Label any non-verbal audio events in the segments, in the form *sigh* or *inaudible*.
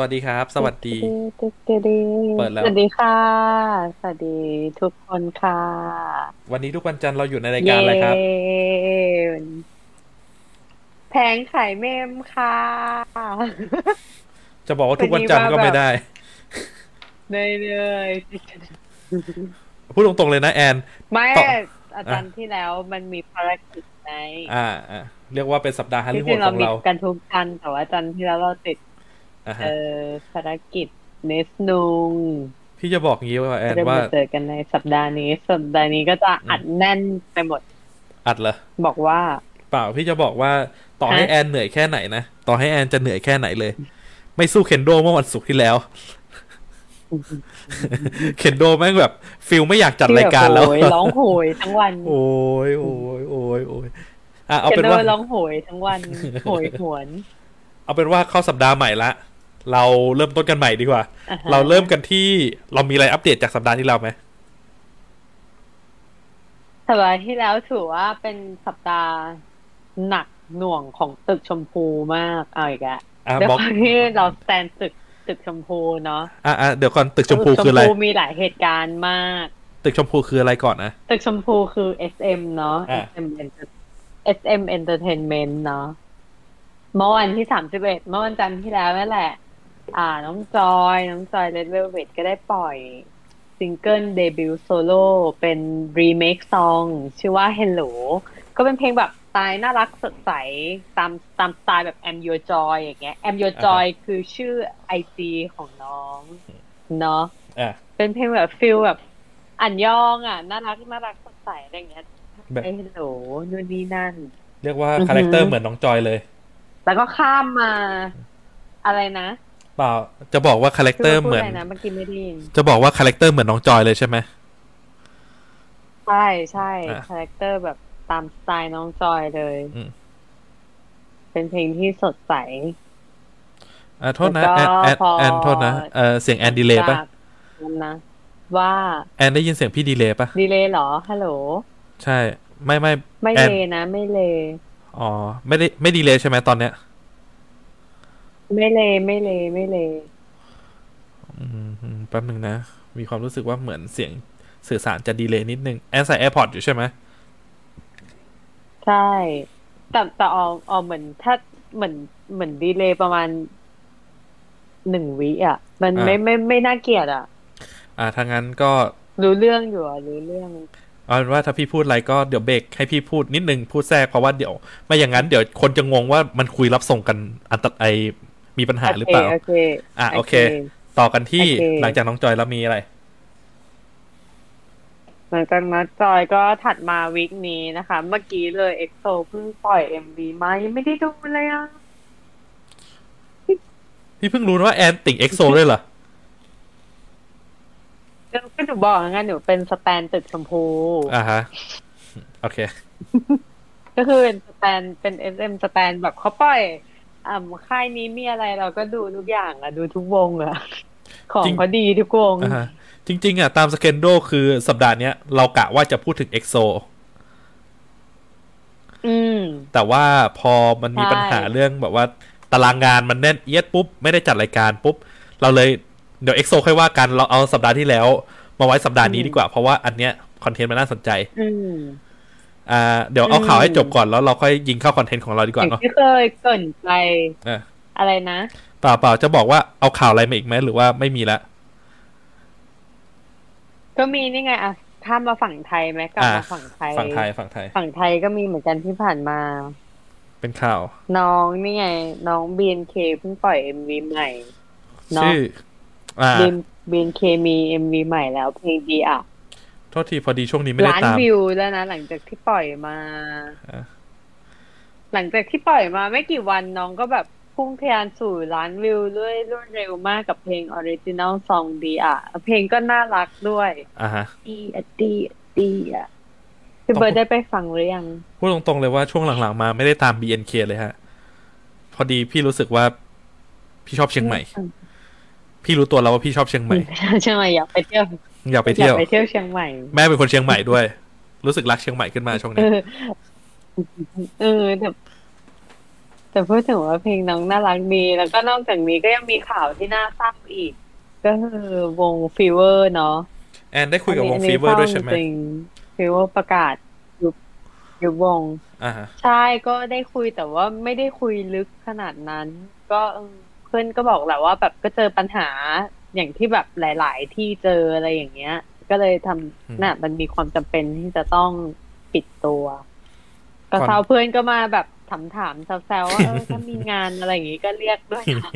วัสดีครับ สวัสดีเปิดแล้วสวัสดีค่ะ สวัสดีทุกคนค่ะ วันนี้ทุกวันจันทร์เราอยู่ในรายการอะไรครับแผงขายเมมค่ะ จะบอกว่าทุกวันจันทร์ก็ไม่ได้เนยเนยพูดตรงๆเลยนะแอน ไม่อาจารย์ที่แล้วมันมีภารกิจไงอ่าอ่าเรียกว่าเป็นสัปดาห์ฮันลีโหดของเรากันทุกจันแต่ว่าจันที่แล้วเราติด เออภารกิจเนสนุงพี่จะบอกงี้ว่าแอนว่าเจอกันในสัปดาห์นี้ สัปดาห์นี้ก็จะอัดแน่นไปหมด อัดเหรอบอกว่าเปล่าพี่จะบอกว่าต่อให้แอนเหนื่อยแค่ไหนนะ ต่อให้แอนจะเหนื่อยแค่ไหนเลย ไม่สู้เคนโดเมื่อวันศุกร์ที่แล้ว เคนโดแม่งแบบฟิลไม่อยากจัดรายการแล้วร้องโหยทั้งวัน โอ้ยโอ้ยโอ้ยโอ้ยอะเอาเป็นว่าร้องโหยทั้งวันโหยหวน เอาเป็นว่าเข้าสัปดาห์ใหม่ละ เราเริ่มต้นกันใหม่ดีกว่า เราเริ่มกันที่เรามีอะไรอัปเดตจากสัปดาห์ที่แล้วไหมสัปดาห์ที่แล้วถือว่าเป็นสัปดาห์หนักหน่วงของตึกชมพูมากเอาอีกอะเดี๋ยวที่เราแซนตึกตึกชมพูเนาะอะเดี๋ยวก่อนตึกชมพูคืออะไรชมพูมีหลายเหตุการณ์มาก ตึกชมพูคืออะไรก่อนนะตึกชมพูคือ SM เนาะ SM SM Entertainment เนาะเมื่อวันที่สามสิบเอ็ดเมื่อวันจันทร์ที่แล้วนั่นแหละ อ่า น้องจอย น้องจอย Red Velvet ก็ได้ปล่อยซิงเกิล debut solo เป็น remake song ชื่อว่า Hello ก็เป็นเพลงแบบสไตล์น่ารักสดใสตามตามสไตล์แบบ Im Your Joy อย่างเงี้ย Im Your Joy คือชื่อไอจีของน้องเนาะเป็นเพลงแบบ feel แบบ 안녕 อะ น่ารักน่ารักสดใสอะไรเงี้ยไอ Hello นู่นนี่นั่น เรียกว่า character เหมือนน้องจอยเลย แล้วก็ข้ามมาอะไรนะ เปล่าจะบอกว่า character เหมือนจะบอกว่า character เหมือนน้องจอยเลยใช่ไหมใช่ใช่ character แบบตามสไตล์น้องจอยเลยเป็นเพลงที่สดใสอ่าโทษนะแอนแอนแอนโทษนะเออเสียงแอน delay ปะนะว่าแอนได้ยินเสียงพี่ delay ปะ delayเหรอฮัลโหลใช่ ไม่ไม่ไม่เลยนะ ไม่เลยอ๋อไม่ได้ไม่ delay ใช่ไหมตอนเนี้ย ไม่เลยไม่เลยไม่เลยอืมแป๊บนึงนะ มีความรู้สึกว่าเหมือนเสียงสื่อสารจะ delay นิดนึง แอนใส่ AirPods อยู่ใช่ไหม ใช่ แต่แต่ออกออกเหมือนถ้าเหมือนเหมือนดีเลยประมาณหนึ่งวิอะ มันไม่ไม่ไม่น่าเกลียดอะ อ่าทางนั้นก็รู้เรื่องอยู่อะรู้เรื่องเอาเป็นว่าถ้าพี่พูดอะไรก็เดี๋ยวเบรกให้พี่พูดนิดนึงพูดแทรกเพราะว่าเดี๋ยว ไม่อย่างนั้นเดี๋ยวคนจะงงว่ามันคุยรับส่งกันอันตไอ มีปัญหาหรือเปล่าโอเคอะโอเค ต่อกันที่หลังจากน้องจอยแล้วมีอะไร หลังจากน้องจอยก็ถัดมา week นี้นะคะ เมื่อกี้เลยเอ็กโซเพิ่งปล่อยเอ็มวีมายังไม่ได้ดูเลยอะพี่เพิ่งรู้ว่าแอนติ่ง EXO ด้วยเหรอก็หนูบอกงั้นหนูเป็น stan ตึกชมพู อ่าฮะ โอเค ก็คือเป็น stan เป็น SM stan แบบเขาปล่อย อ่าค่ายนี้มีอะไรเราก็ดูทุกอย่างอะดูทุกวงอะของเขาดีทุกวงจริง ๆ อะ ตาม schedule คือสัปดาห์เนี้ย เรากะว่าจะพูดถึง EXO แต่ว่าพอมันมีปัญหาเรื่องแบบว่า ตารางงานมันแน่นเอียดปุ๊บ ไม่ได้จัดรายการปุ๊บ เราเลยเดี๋ยว EXO ค่อยว่ากัน เราเอาสัปดาห์ที่แล้ว มาไว้สัปดาห์นี้ดีกว่า เพราะว่าอันเนี้ย content มันน่าสนใจอ่าเดี๋ยวเอาข่าวให้จบก่อนแล้วเราค่อยยิงเข้า content ของเราดีกว่าเนาะที่เคยเกินไปอะไรนะเปล่าเปล่าจะบอกว่าเอาข่าวอะไรมาอีกไหมหรือว่าไม่มีละก็มีนี่ไงอะข้ามมาฝั่งไทยไหมกลับมาฝั่งไทยฝั่งไทยฝั่งไทย ฝั่งไทยก็มีเหมือนกันที่ผ่านมา เป็นข่าว น้องนี่ไง น้องบีนเคเพิ่งปล่อยเอ็มวีใหม่ชื่อบีนเคมีเอ็มวีใหม่แล้วเพลงดีอะ โทษทีพอดีช่วงนี้ไม่ได้ตามล้านวิวแล้วนะหลังจากที่ปล่อยมา หลังจากที่ปล่อยมาไม่กี่วันน้องก็แบบพุ่งทะยานสู่ล้านวิวด้วยรวดเร็วมากกับเพลง original song ดีอะ เพลงก็น่ารักด้วยอ่าฮะดีอะดีดีอะพี่เบิร์ดได้ไปฟังหรือยัง พูดตรงๆเลยว่าช่วงหลังๆมาไม่ได้ตาม BNK เลยฮะ พอดีพี่รู้สึกว่าพี่ชอบเชียงใหม่ พี่รู้ตัวแล้วว่าพี่ชอบเชียงใหม่เชียงใหม่อยากไปเที่ยว อยากไปเที่ยวไปเที่ยวเชียงใหม่ แม่เป็นคนเชียงใหม่ด้วย รู้สึกรักเชียงใหม่ขึ้นมาช่วงนี้เออแต่แต่พูดถึงว่าเพลงน้องน่ารักดี แล้วก็นอกจากนี้ก็ยังมีข่าวที่น่าเศร้าอีก ก็คือวง FEVER เนาะแอนได้คุยกับวง FEVER ด้วยใช่ไหมจริง FEVER ประกาศยุบยุบวงอ่าฮะใช่ก็ได้คุยแต่ว่าไม่ได้คุยลึกขนาดนั้น ก็เออเพื่อนก็บอกแหละว่าแบบก็เจอปัญหา อย่างที่แบบหลาย ๆ ที่เจออะไรอย่างเงี้ย ก็เลยทำน่ะ มันมีความจำเป็นที่จะต้องปิดตัวก็เซาเพื่อนก็มาแบบถามถามๆแซวๆว่าเออถ้ามีงานอะไรอย่างงี้ก็เรียกด้วยนะ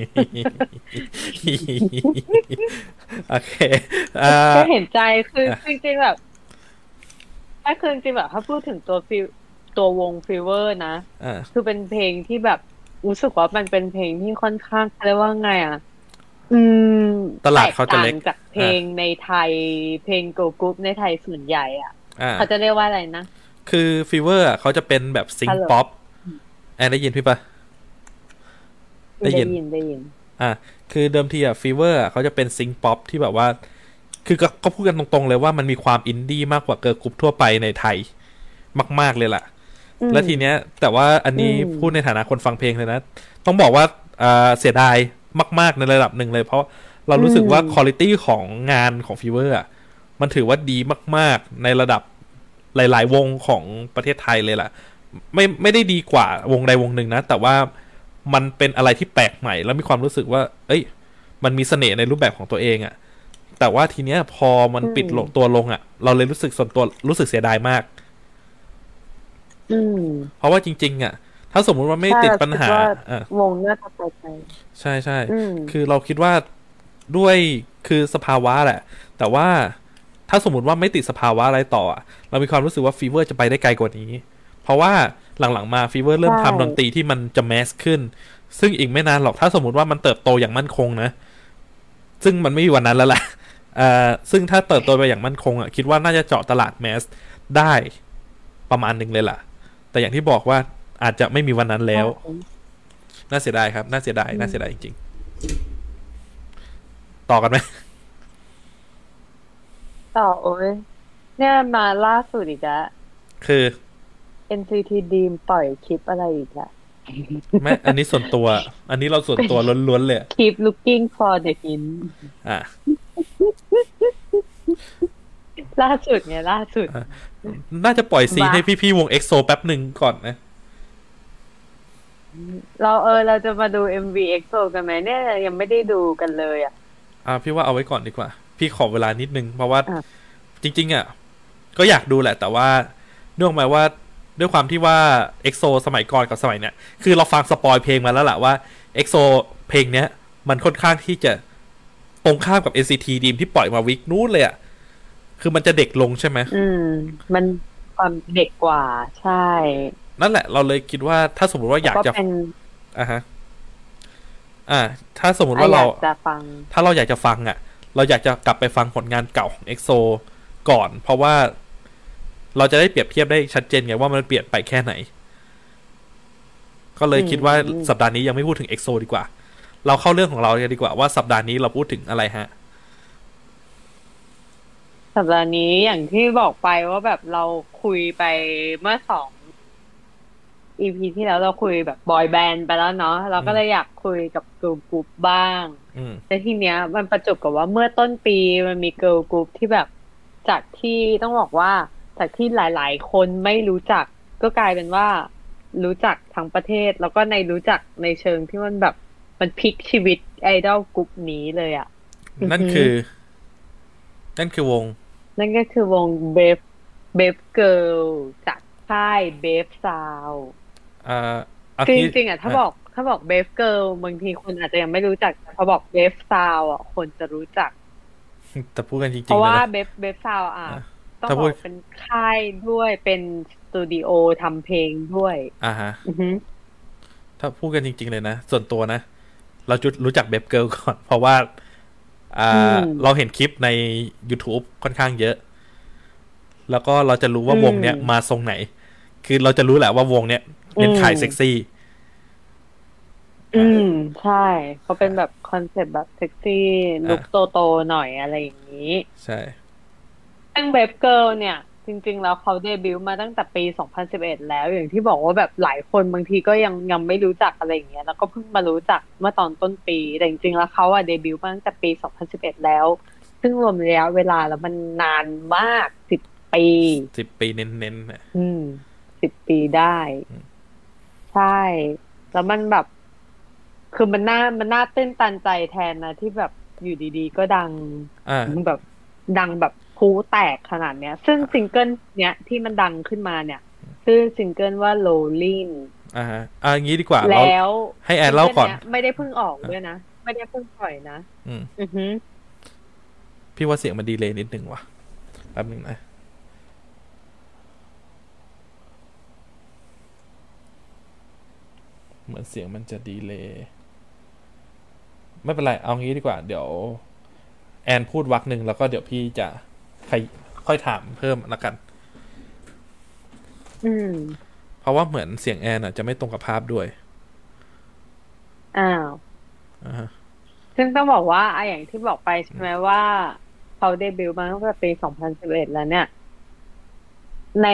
โอเคอ่าก็เห็นใจคืออะจริงๆแบบถ้าคือจริงๆแบบถ้าพูดถึงตัว feel ตัววง FEVER นะอ่าคือเป็นเพลงที่แบบรู้สึกว่ามันเป็นเพลงที่ค่อนข้างเรียกว่าไงอะอืม ตลาดเขาจะเล็กแตต่างจากเพลงในไทย เพลง girl group ในไทยส่วนใหญ่อะอ่าเขาจะเรียกว่าอะไรนะ คือ FEVER เขาจะเป็นแบบ synth ฮัลโหลป๊อปแอนได้ยินพี่ปะได้ยินได้ยินได้ยินอ่าคือเดิมทีอะ FEVER เขาจะเป็น synth-pop ที่แบบว่า คือก็ก็พูดกันตรงๆเลยว่ามันมีความอินดี้มากกว่า girl group ทั่วไปในไทย มากๆเลยล่ะอืมแล้วทีเนี้ย แต่ว่าอันนี้อืมพูดในฐานะคนฟังเพลงเลยนะ ต้องบอกว่าอ่าเสียดาย มาก ๆ ในระดับหนึ่งเลย เพราะเรารู้สึกว่าคุณภาพของงานของฟีเวอร์อะมันถือว่าดีมาก ๆ ในระดับหลาย ๆ วงของประเทศไทยเลยล่ะ ไม่ไม่ได้ดีกว่าวงใดวงหนึ่งนะ แต่ว่ามันเป็นอะไรที่แปลกใหม่ แล้วมีความรู้สึกว่า เอ้ย มันมีเสน่ห์ในรูปแบบของตัวเองอะแต่ว่าทีเนี้ยพอมันปิดลงตัวลงอะเราเลยรู้สึกส่วนตัวรู้สึกเสียดายมากอืมเพราะว่าจริง ๆอะ ถ้าสมมุติว่าไม่ใช่ติดปัญหาคิดว่าอะวงน่าจะไปไกลใช่ใช่อืมคือเราคิดว่าด้วยคือสภาวะแหละ แต่ว่าถ้าสมมติว่าไม่ติดสภาวะอะไรต่ออะเรามีความรู้สึกว่า FEVER จะไปได้ไกลกว่านี้ เพราะว่าหลังๆมา FEVER เริ่มใช่ทำดนตรีที่มันจะ mass ขึ้น ซึ่งอีกไม่นานหรอกถ้าสมมติว่ามันเติบโตอย่างมั่นคงนะ ซึ่งมันไม่มีวันนั้นแล้วแหละเอ่อซึ่งถ้าเติบโตไปอย่างมั่นคงอะคิดว่าน่าจะเจาะตลาด massได้ประมาณหนึ่งเลยล่ะ แต่อย่างที่บอกว่า อาจจะไม่มีวันนั้นแล้ว น่าเสียดายครับ น่าเสียดาย น่าเสียดายจริงๆ ต่อกันไหม ต่อโอ้ยเนี่ยมาล่าสุดอีกแล้วคือ NCT Dream ปล่อยคลิปอะไรอีกแล้วไม่ อันนี้ส่วนตัว อันนี้เราส่วนตัวล้วนๆเลยอะ Keep looking for the hint อะล่าสุดไงล่าสุด น่าจะปล่อยซีนบ้าให้พี่ๆวง EXO แป๊บหนึ่งก่อนนะ เราเออเราจะมาดู MV EXO กันไหมเนี่ยยังไม่ได้ดูกันเลยอะอ่าพี่ว่าเอาไว้ก่อนดีกว่า พี่ขอเวลานิดนึง เพราะว่าอะจริง ๆ อะ ก็อยากดูแหละ แต่ว่าเนื่องมาว่าด้วยความที่ว่า EXO สมัยก่อนกับสมัยเนี้ยคือเราฟัง spoil เพลงมาแล้วแหละว่า EXO เพลงเนี้ย มันค่อนข้างที่จะตรงข้ามกับ NCT ดีมที่ปล่อยมาวิกนู้นเลยอะคือมันจะเด็กลงใช่ไหมอืม มัน ความเด็กกว่าใช่ นั่นแหละ เราเลยคิดว่าถ้าสมมติว่าอยากก็จะเป็นอะฮะอ่า ถ้าสมมติอะว่าอเรายากจะฟังถ้าเราอยากจะฟังอะ เราอยากจะกลับไปฟังผลงานเก่าของ EXO ก่อน เพราะว่าเราจะได้เปรียบเทียบได้ชัดเจนไงว่ามันเปลี่ยนไปแค่ไหน ก็เลยคิดว่าอืมสัปดาห์นี้ยังไม่พูดถึง EXO ดีกว่า เราเข้าเรื่องของเรากันดีกว่าว่าสัปดาห์นี้เราพูดถึงอะไรฮะ สัปดาห์นี้อย่างที่บอกไปว่าแบบเราคุยไปเมื่อสอง EP ที่แล้วเราคุยแบบบอยแบนด์ไปแล้วเนาะเราก็เลยอยากคุยกับเกิร์ลกรุ๊ปบ้างอืมแต่ทีเนี้ย มันประจวบกับว่าเมื่อต้นปีมันมีเกิร์ลกรุ๊ปที่แบบจากที่ต้องบอกว่า จากที่หลาย ๆ คนไม่รู้จัก ก็กลายเป็นว่า รู้จักทั้งประเทศ แล้วก็ในรู้จักในเชิงที่มันแบบมันพลิกชีวิตไอดอลกรุ๊ปนี้เลยอะ่ะ นั่นอือฮึคือ นั่นคือวง นั่นก็คือวง Brave Brave Girls จากค่าย Brave Soundอ่าเอาคือจที่ริงๆอะถ้าบอกถ้าบอก Brave Girls บางทีคนอาจจะยังไม่รู้จักแต่พอบอกเบฟซาวอะคนจะรู้จักแต่พูดกันจริงเพราะๆว่าเลยนะเบฟเบฟซาวอะอะต้องถ้าบพูอดกเป็นค่ายด้วยเป็นสตูดิโอทำเพลงด้วยอ่าฮะอือฮึถ้าพูดกันจริง ๆ เลยนะ ส่วนตัวนะ เราจุดรู้จัก Brave Girls ก่อน เพราะว่าอ่า เราเห็นคลิปใน YouTube ค่อนข้างเยอะ แล้วก็เราจะรู้ว่าวงเนี้ยมาทรงไหน คือเราจะรู้แหละว่าวงเนี้ยเน้นขายเซ็กซี่ อืม ใช่เขาเป็นแบบคอนเซ็ปต์แบบเซ็กซี่ลุคโตโตๆหน่อยอะไรอย่างนี้ ใช่ซึ่ง Brave Girls เนี่ย จริงๆ แล้วเขาเดบิวต์มาตั้งแต่ปี 2011 แล้ว อย่างที่บอกว่าแบบหลายคนบางทีก็ยังยังไม่รู้จักอะไรอย่างเงี้ยแล้วก็เพิ่งมารู้จักเมื่อตอนต้นปี แต่จริงๆ แล้วเขาอะเดบิวต์มาตั้งแต่ปี 2011 แล้ว ซึ่งรวมระยะเวลาแล้วมันนานมากสิบปีสิบปีเน้นๆน่ะอืมสิบปีได้อืมใช่ แล้วมันแบบ คือมันน่ามันน่าตื้นตันใจแทนนะที่แบบอยู่ดีๆ ก็ดังอ่าแบบดังแบบ พลุแตกขนาดเนี้ย ซึ่งซิงเกิลเนี้ยที่มันดังขึ้นมาเนี่ยชื่อซิงเกิลว่า Rollin' อ่าฮะอ่างี้ดีกว่าเราแล้วให้แอนเล่าก่อนซิงกิยไม่ได้เพิ่งออกด้วยนะ ไม่ได้เพิ่งปล่อยนะ อืมอือหือพี่ว่าเสียงมัน delay นิดนึงว่ะแป๊บนึงนะเหมือนเสียงมันจะดีเลย ไม่เป็นไร เอางี้ดีกว่า เดี๋ยว แอนพูดวักหนึ่งแล้วก็เดี๋ยวพี่จะ ค่อยค่อยถามเพิ่มละกัน อืม เพราะว่าเหมือนเสียงแอนอะ จะไม่ตรงกับภาพด้วย อ้าวอ่าฮะซึ่งต้องบอกว่าอะอย่างที่บอกไปใช่ไหมว่าเขาเดบิวต์มาตั้งแต่ปี 2011 แล้วเนี่ย ใน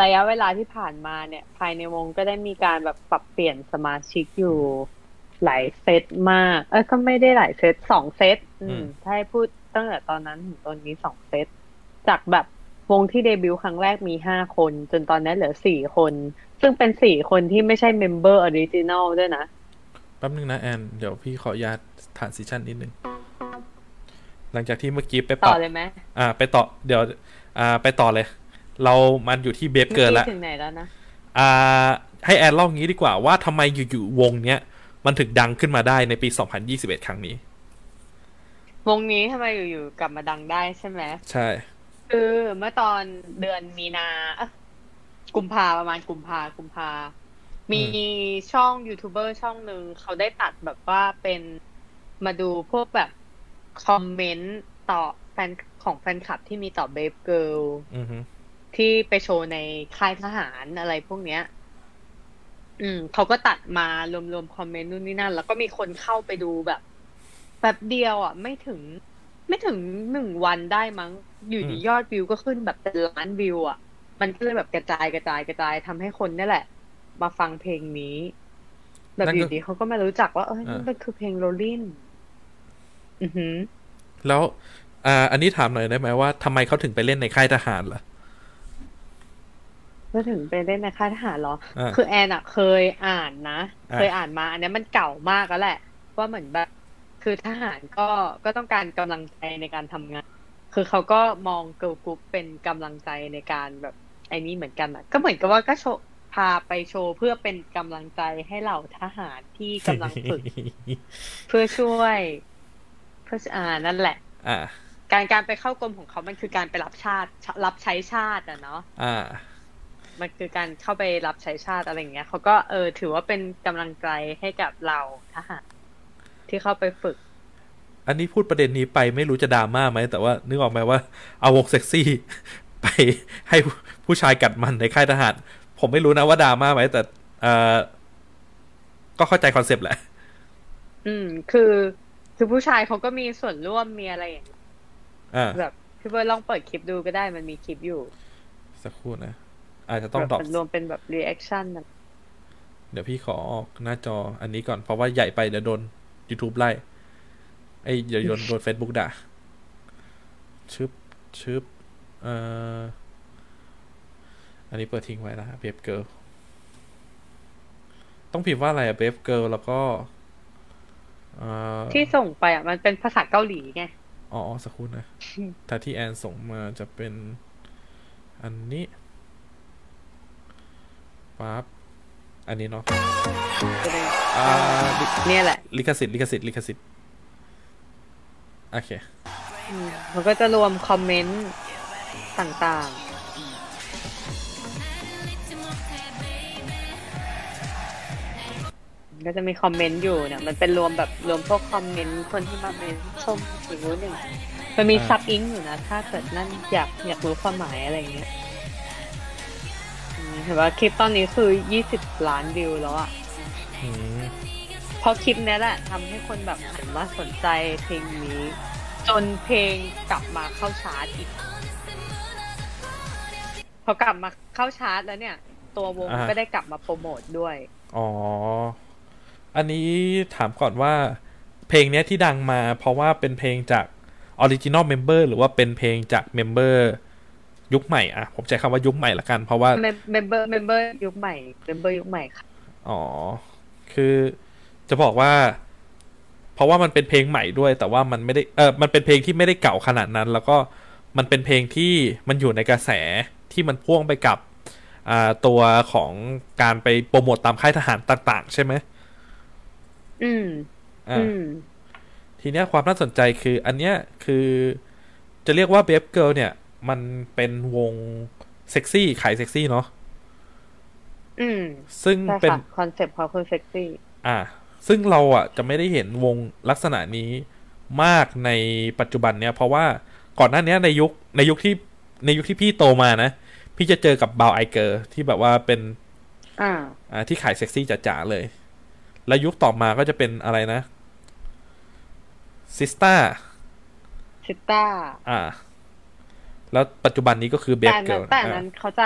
ระยะเวลาที่ผ่านมาเนี่ย ภายในวงก็ได้มีการแบบปรับเปลี่ยนสมาชิกอยู่หลายเซตมาก เอ้ยก็ไม่ได้หลายเซตสองเซต อืม ถ้าให้พูดตั้งแต่ตอนนั้นถึงตอนนี้สองเซต จากแบบวงที่เดบิวต์ครั้งแรกมีห้าคน จนตอนนี้เหลือสี่คน ซึ่งเป็นสี่คนที่ไม่ใช่ member original ด้วยนะ แป๊บนึงนะแอน เดี๋ยวพี่ขออนุญาต transition นิดนึง หลังจากที่เมื่อกี้ไปปต่รัอบเลยไหมอ่า ไปต่อ เดี๋ยว อ่า ไปต่อเลย เรามันอยู่ที่ Brave Girls เบฟเกิร์ลมื่แล้วถึงไหนแล้วนะอ่า ให้แอนเล่างี้ดีกว่าว่าทำไมอยู่ๆวงเนี้ย มันถึงดังขึ้นมาได้ในปี 2021 ครั้งนี้ วงนี้ทำไมอยู่ๆกลับมาดังได้ใช่ไหมใช่ คือเมื่อตอนเดือนมีนาเอ้อกุมภาประมาณกุมภากุมภา มีช่องยูทูบเบอร์ช่องหนึ่งเขาได้ตัดแบบว่าเป็นมาดูพวกแบบคอมเมนต์ต่อแฟนของแฟนคลับที่มีต่อ Brave Girls อือฮึที่ไปโชว์ในค่ายทหารอะไรพวกเนี้ย อืมเขาก็ตัดมารวมๆคอมเมนต์นู่นนี่นั่น แล้วก็มีคนเข้าไปดูแบบแป๊บเดียวอะ ไม่ถึง ไม่ถึงหนึ่งวันได้มั้ง อยู่ดียอดวิวก็ขึ้นแบบเป็นล้านวิวอะ มันก็เลยแบบกระจายกระจายกระจายทำให้คนนี่แหละ มาฟังเพลงนี้ แบบอยู่ดีเขาก็มารู้จักว่าเอ้ยนี่มันคือเพลง Rollin' อือหือ แล้วอ่าอันนี้ถามหน่อยได้ไหมว่าทำไมเขาถึงไปเล่นในค่ายทหารล่ะก็ถึงไปเล่นในค่ายทหารเหรออ่าคือแอนอะเคยอ่านนะอ่าเคยอ่านมา อันนี้มันเก่ามากแล้วแหละ ว่าเหมือนแบบ คือทหารก็ก็ต้องการกำลังใจในการทำงาน คือเขาก็มองเกิร์ลกรุ๊ปเป็นกำลังใจในการแบบไอ้นี้เหมือนกันอะก็เหมือนกับว่าก็โชว์พาไปโชว์เพื่อเป็นกำลังใจให้เหล่าทหารที่กำลังฝึก เพื่อช่วยเพื่ออ่านั่นแหละอ่าการการไปเข้ากรมของเขามันคือการไปรับชาติรับใช้ชาติอะเนาะอ่า มันคือการเข้าไปรับใช้ชาติอะไรอย่างเงี้ยเขาก็เออถือว่าเป็นกำลังใจให้กับเราทหาร ที่เข้าไปฝึก อันนี้พูดประเด็นนี้ไปไม่รู้จะดราม่าไหม แต่ว่านึกออกไหมว่าเอาวงเซ็กซี่ ไปให้ผู้ชายกัดมันในค่ายทหาร ผมไม่รู้นะว่าดราม่าไหมแต่เอ่อก็เข้าใจคอนเซปต์แหละ อืม คือคือผู้ชายเขาก็มีส่วนร่วมมีอะไรอย่างเงี้ยอ่าแบบพี่เบิร์ดลองเปิดคลิปดูก็ได้มันมีคลิปอยู่ สักครู่นะ อาจจะต้องแบบดรอปมันรวมเป็นแบบ reaction นะเดี๋ยวพี่ขอออกหน้าจออันนี้ก่อนเพราะว่าใหญ่ไปเดี๋ยวโดน YouTube ไล่ อุ๊ยเดี๋ยวโดนโดน Facebook ด่าชึบชึบเอ่ออันนี้เปิดทิ้งไว้นะ Brave Girls ต้องพิมพ์ว่าอะไรอะ Brave Girls แล้วก็เอ่อที่ส่งไปอะ มันเป็นภาษาเกาหลีไง อ๋อสักครู่นะถ้าที่แอนส่งมาจะเป็น อันนี้ปั๊บ อันนี้เนาะอ่าลิเนี่ยแหละ ลิขสิทธิ์ลิขสิทธิ์ลิขสิทธิ์โอเคอืมมันก็จะรวมคอมเมนต์ต่างๆ ก็จะมีคอมเมนต์อยู่เนี่ยมันเป็นรวมแบบรวมพวกคอมเมนต์คนที่มาเมนต์ชมหรือหนึ่งมันมีอ่าซับ Eng อยู่นะ ถ้าเกิดนั่นอยากอยากรู้ความหมายอะไรอย่างเงี้ยอืม เห็นว่าคลิปตอนนี้คือยี่สิบล้านวิวแล้วอะอืมเพราะคลิปเนี้ยแหละทำให้คนแบบหันมาสนใจเพลงนี้ จนเพลงกลับมาเข้าชาร์ตอีก พอกลับมาเข้าชาร์ตแล้วเนี่ย ตัววงอ่าก็ได้กลับมาโปรโมทด้วย อ๋อ อันนี้ถามก่อนว่า เพลงเนี้ยที่ดังมา เพราะว่าเป็นเพลงจาก original member หรือว่าเป็นเพลงจาก member ยุคใหม่อะผมใช้คำว่ายุคใหม่ละกัน เพราะว่า member member ยุคใหม่ member ยุคใหม่ค่ะอ๋อคือจะบอกว่า เพราะว่ามันเป็นเพลงใหม่ด้วย แต่ว่ามันไม่ได้เออมันเป็นเพลงที่ไม่ได้เก่าขนาดนั้น แล้วก็มันเป็นเพลงที่มันอยู่ในกระแสที่มันพ่วงไปกับอ่าตัวของการไปโปรโมตตามค่ายทหารต่าง ๆ ใช่ไหมอืมอ่าอืมทีเนี้ยความน่าสนใจคือ อันเนี้ยคือจะเรียกว่า Brave Girls เนี่ย มันเป็นวงเซ็กซี่ขายเซ็กซี่เนาะอืม ซึ่งใช่เป็นค่ะคอนเซ็ปต์เขาคือเซ็กซี่อ่า ซึ่งเราอะจะไม่ได้เห็นวงลักษณะนี้มากในปัจจุบันเนี่ย เพราะว่าก่อนหน้าเนี้ยในยุคในยุคที่ในยุคที่พี่โตมานะ พี่จะเจอกับ Brown Eyed Girls ที่แบบว่าเป็นอ่าอ่าที่ขายเซ็กซี่จ๋าๆเลย แล้วยุคต่อมาก็จะเป็นอะไรนะ SISTAR SISTAR อ่า แล้วปัจจุบันนี้ก็คือ Brave Girls แต่นั้นเขาจะ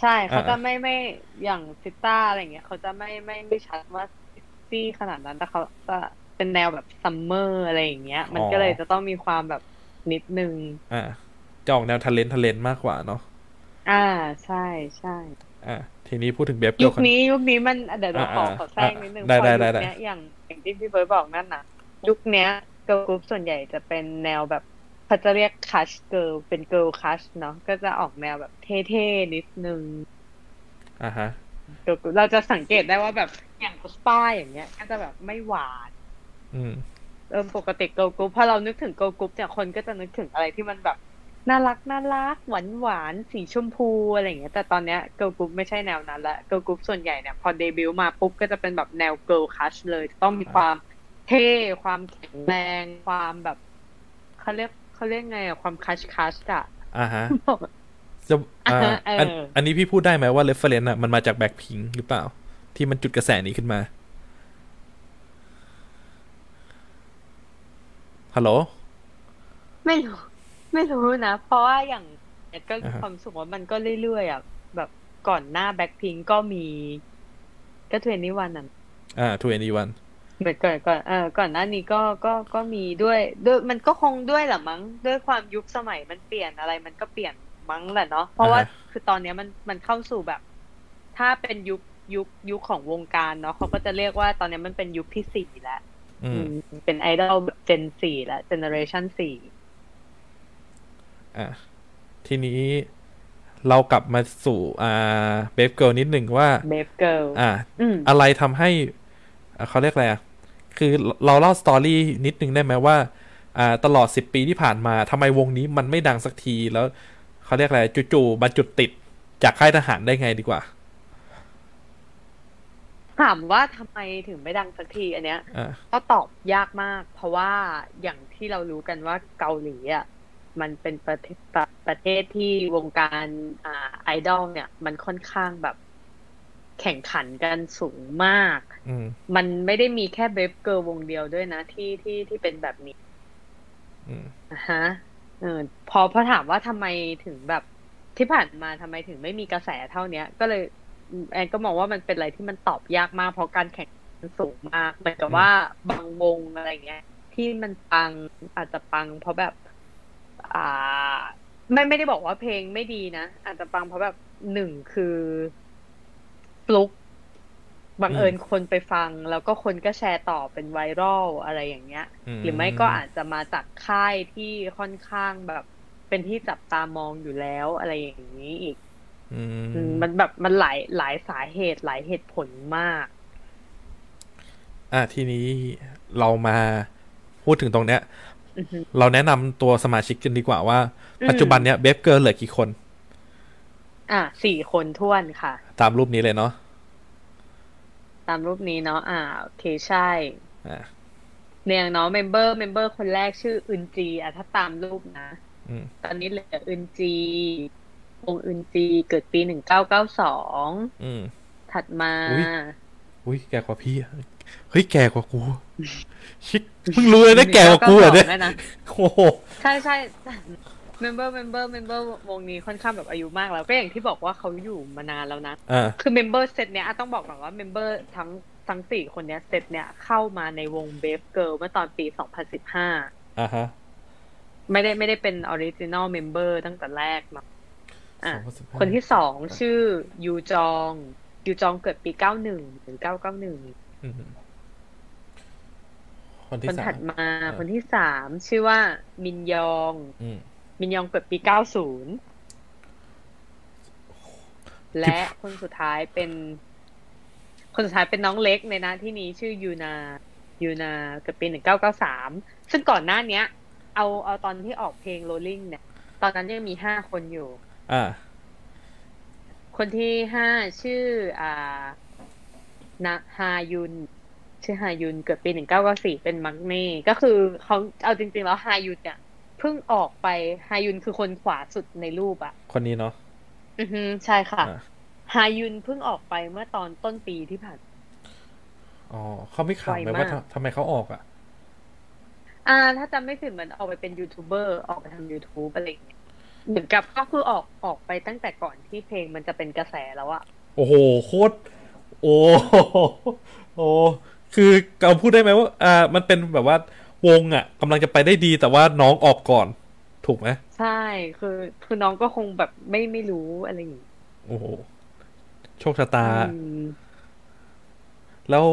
ใช่เขาจะอ่าไม่ไม่อย่าง SISTAR อะไรเงี้ยเขาจะไม่ไม่ไม่ชัดว่าเซ็กซี่ขนาดนั้นแต่เขาจะเป็นแนวแบบซัมเมอร์อะไรอย่างเงี้ย มันก็เลยจะต้องมีความแบบนิดนึงอ่าจะออกแนวทะเลนทะเลนมากกว่าเนาะอ่าใช่ใช่อ่าทีนี้พูดถึงเบฟเกิยุคนี้ยุคนี้มันเดี๋ยวเราขออ่าขอแทรกนิดนึงได้พอได้ยุคได้ได้เนี้ยอย่างอย่างที่พี่เบิร์ดบอกนั่นน่ะ ยุคเนี้ยเกิร์ลกรุ๊ปส่วนใหญ่จะเป็นแนวแบบ เขาจะเรียก crush girl เป็น girl crush เนาะก็จะออกแนวแบบเท่ๆนิดนึงอ่าฮะเกิร์ลกรุ๊ปเราจะสังเกตได้ว่าแบบอย่าง aespa อย่างเงี้ย ก็จะแบบไม่หวาน อืมเออปกติเกิร์ลกรุ๊ปพอเรานึกถึงเกิร์ลกรุ๊ปเนี่ยคนก็จะนึกถึงอะไรที่มันแบบน่ารักน่ารักหวานหวานๆสีชมพูอะไรอย่างเงี้ย แต่ตอนเนี้ยเกิร์ลกรุ๊ปไม่ใช่แนวนั้นละเกิร์ลกรุ๊ปส่วนใหญ่เนี่ยพอเดบิวต์มาปุ๊บก็จะเป็นแบบแนว girl crush เลย ต้องมีความเท่ ความแข็งแรง ความแบบเขาเรียก เขาเรียกไงอะความ crush crush อะอ่าฮะจะอ่าเอออันอันนี้พี่พูดได้ไหมว่า reference อะมันมาจากแบ็คพิงหรือเปล่า ที่มันจุดกระแสนี้ขึ้นมาฮัลโหลไม่รู้ ไม่รู้นะ เพราะว่าอย่างเน็ตก็มีอ่าฮะความรู้สึกว่ามันก็เรื่อยๆอะแบบก่อนหน้าแบ็คพิงก็มี ก็เทรนนี่วันอะอ่าทูเอ็นดีวัน เหมือนก่อนก่อนเออก่อนหน้านี้ก็ก็ก็มีด้วยด้วยมันก็คงด้วยแหละมั้งด้วยความยุคสมัยมันเปลี่ยนอะไรมันก็เปลี่ยนมั้งแหละเนาะเพราะว่าอ่าฮะคือตอนเนี้ยมันมันเข้าสู่แบบ ถ้าเป็นยุคยุคยุคของวงการเนาะเขาก็จะเรียกว่าตอนเนี้ยมันเป็นยุคที่สี่แล้วอืมอืมเป็นไอดอล gen สี่แล้ว generation สี่อ่าทีนี้เรากลับมาสู่อ่า Brave Girls นิดหนึ่งว่า Brave Girls อ่าอืมอะไรทำให้อ่า เขาเรียกอะไรอะคือเราเล่า story นิดนึงได้ไหมว่าอ่าตลอดสิบปีที่ผ่านมาทำไมวงนี้มันไม่ดังสักทีแล้วเขาเรียกอะไรจู่ๆมาจุดติดจากค่ายทหารได้ไงดีกว่า ถามว่าทำไมถึงไม่ดังสักทีอันเนี้ยอ่าก็ตอบยากมาก เพราะว่าอย่างที่เรารู้กันว่าเกาหลีอะมันเป็นประเทศประประเทศที่วงการอ่าไอดอลเนี่ย มันค่อนข้างแบบ แข่งขันกันสูงมากอืมมันไม่ได้มีแค่เบฟเกิร์ลวงเดียวด้วยนะ ที่ที่ที่เป็นแบบนี้อืมอะฮะเออพอพอถามว่าทำไมถึงแบบที่ผ่านมาทำไมถึงไม่มีกระแสเท่าเนี้ยก็เลยแอนก็มองว่ามันเป็นอะไรที่มันตอบยากมาก เพราะการแข่งขันสูงมาก เหมือนกับว่าบางวงอะไรเงี้ย ที่มันปังอาจจะปัง เพราะแบบ อ่า ไม่ไม่ได้บอกว่าเพลงไม่ดีนะอาจจะปังเพราะแบบหนึ่งคือ ฟลุกบังเอิญคนไปฟัง แล้วก็คนก็แชร์ต่อเป็นไวรัลอะไรอย่างเงี้ยมหรือไม่ก็อาจจะมาจากค่ายที่ค่อนข้างแบบ เป็นที่จับตามองอยู่แล้วอะไรอย่างนี้อีกอือืมมมันแบบมันหลายหลายสาเหตุหลายเหตุผลมาก อะทีนี้เรามาพูดถึงตรงเนี้ยอือฮึเราแนะนำตัวสมาชิกกันดีกว่าว่าอืมปัจจุบันเนี้ย Brave Girls เหลือกี่คน อะสี่คนถ้วนค่ะ ตามรูปนี้เลยเนาะตามรูปนี้เนาะอ่าโอเคใช่อ่าเนี่ยเนาะ member member คนแรกชื่ออึนจีอะถ้าตามรูปนะอืมตอนนี้เหลืออึนจีวงอึนจีเกิดปีหนึ่งเก้าเก้าสองอืมถัดมาอุ๊ยอุ้ยแก่กว่าพี่อะเฮ้ยแก่กว่ากูชิบเพิ่งรู้เลยนะแก่กว่ากูเหรอเนี่ย1992นะโอ้โหใช่ใช่ member member member วงนี้ค่อนข้างแบบอายุมากแล้ว ก็อย่างที่บอกว่าเขาอยู่มานานแล้วนะอ่าคือ member เซตเนี้ยอะต้องบอกก่อนว่า member ทั้งทั้งสี่คนเนี้ยเซตเนี้ยเข้ามาในวงเบฟเกิ l เมื่อตอนปี2015อ่าฮะไม่ได้ไม่ได้เป็น original member ตั้งแต่แรกมาอะ2015คนที่สองชื่อยูจองยูจองเกิดปี91หรือ991อืมคนคที่นสาถัมดมาอ่าคนที่สามชื่อว่ามินยองอื มมินยองเกิดปี 90 และคนสุดท้ายเป็น คนสุดท้ายเป็นน้องเล็กในหน้าที่นี้ชื่อยูนายูนาเกิดปี 1993 ซึ่งก่อนหน้าเนี้ย เอาเอาตอนที่ออกเพลง Rolling เนี่ย ตอนนั้นยังมีห้าคนอยู่ อ่า คนที่ห้าชื่อ อ่านาฮายุนชื่อฮายุนเกิดปี 1994 เป็นมังเน่ก็คือเขาเอาจริงๆแล้วฮายุนเนี่ยเพิ่งออกไปฮายุนคือคนขวาสุดในรูปอะคนนี้เนาะอือฮึใช่ค่ะอ่าฮายุนเพิ่งออกไปเมื่อตอนต้นปีที่ผ่านอ๋อเขาไม่ข่าวไหมไวมากว่าทำทำไมเขาออกอะอ่า ถ้าจำไม่ผิดเหมือนออกไปเป็นยูทูบเบอร์ออกไปทำ YouTube อะไรอย่างเงี้ยเหมือนกับก็คือออกออกไปตั้งแต่ก่อนที่เพลงมันจะเป็นกระแสแล้วอะโอ้โหโคตรโอ้โหโอ้คือเราพูดได้ไหมว่า อ่า มันเป็นแบบว่า วงอะกำลังจะไปได้ดีแต่ว่าน้องออกก่อน ถูกไหมใช่คือคือน้องก็คงแบบไม่ไม่รู้อะไรอย่างงี้โอ้โหโชคชะตาอืมแล้ว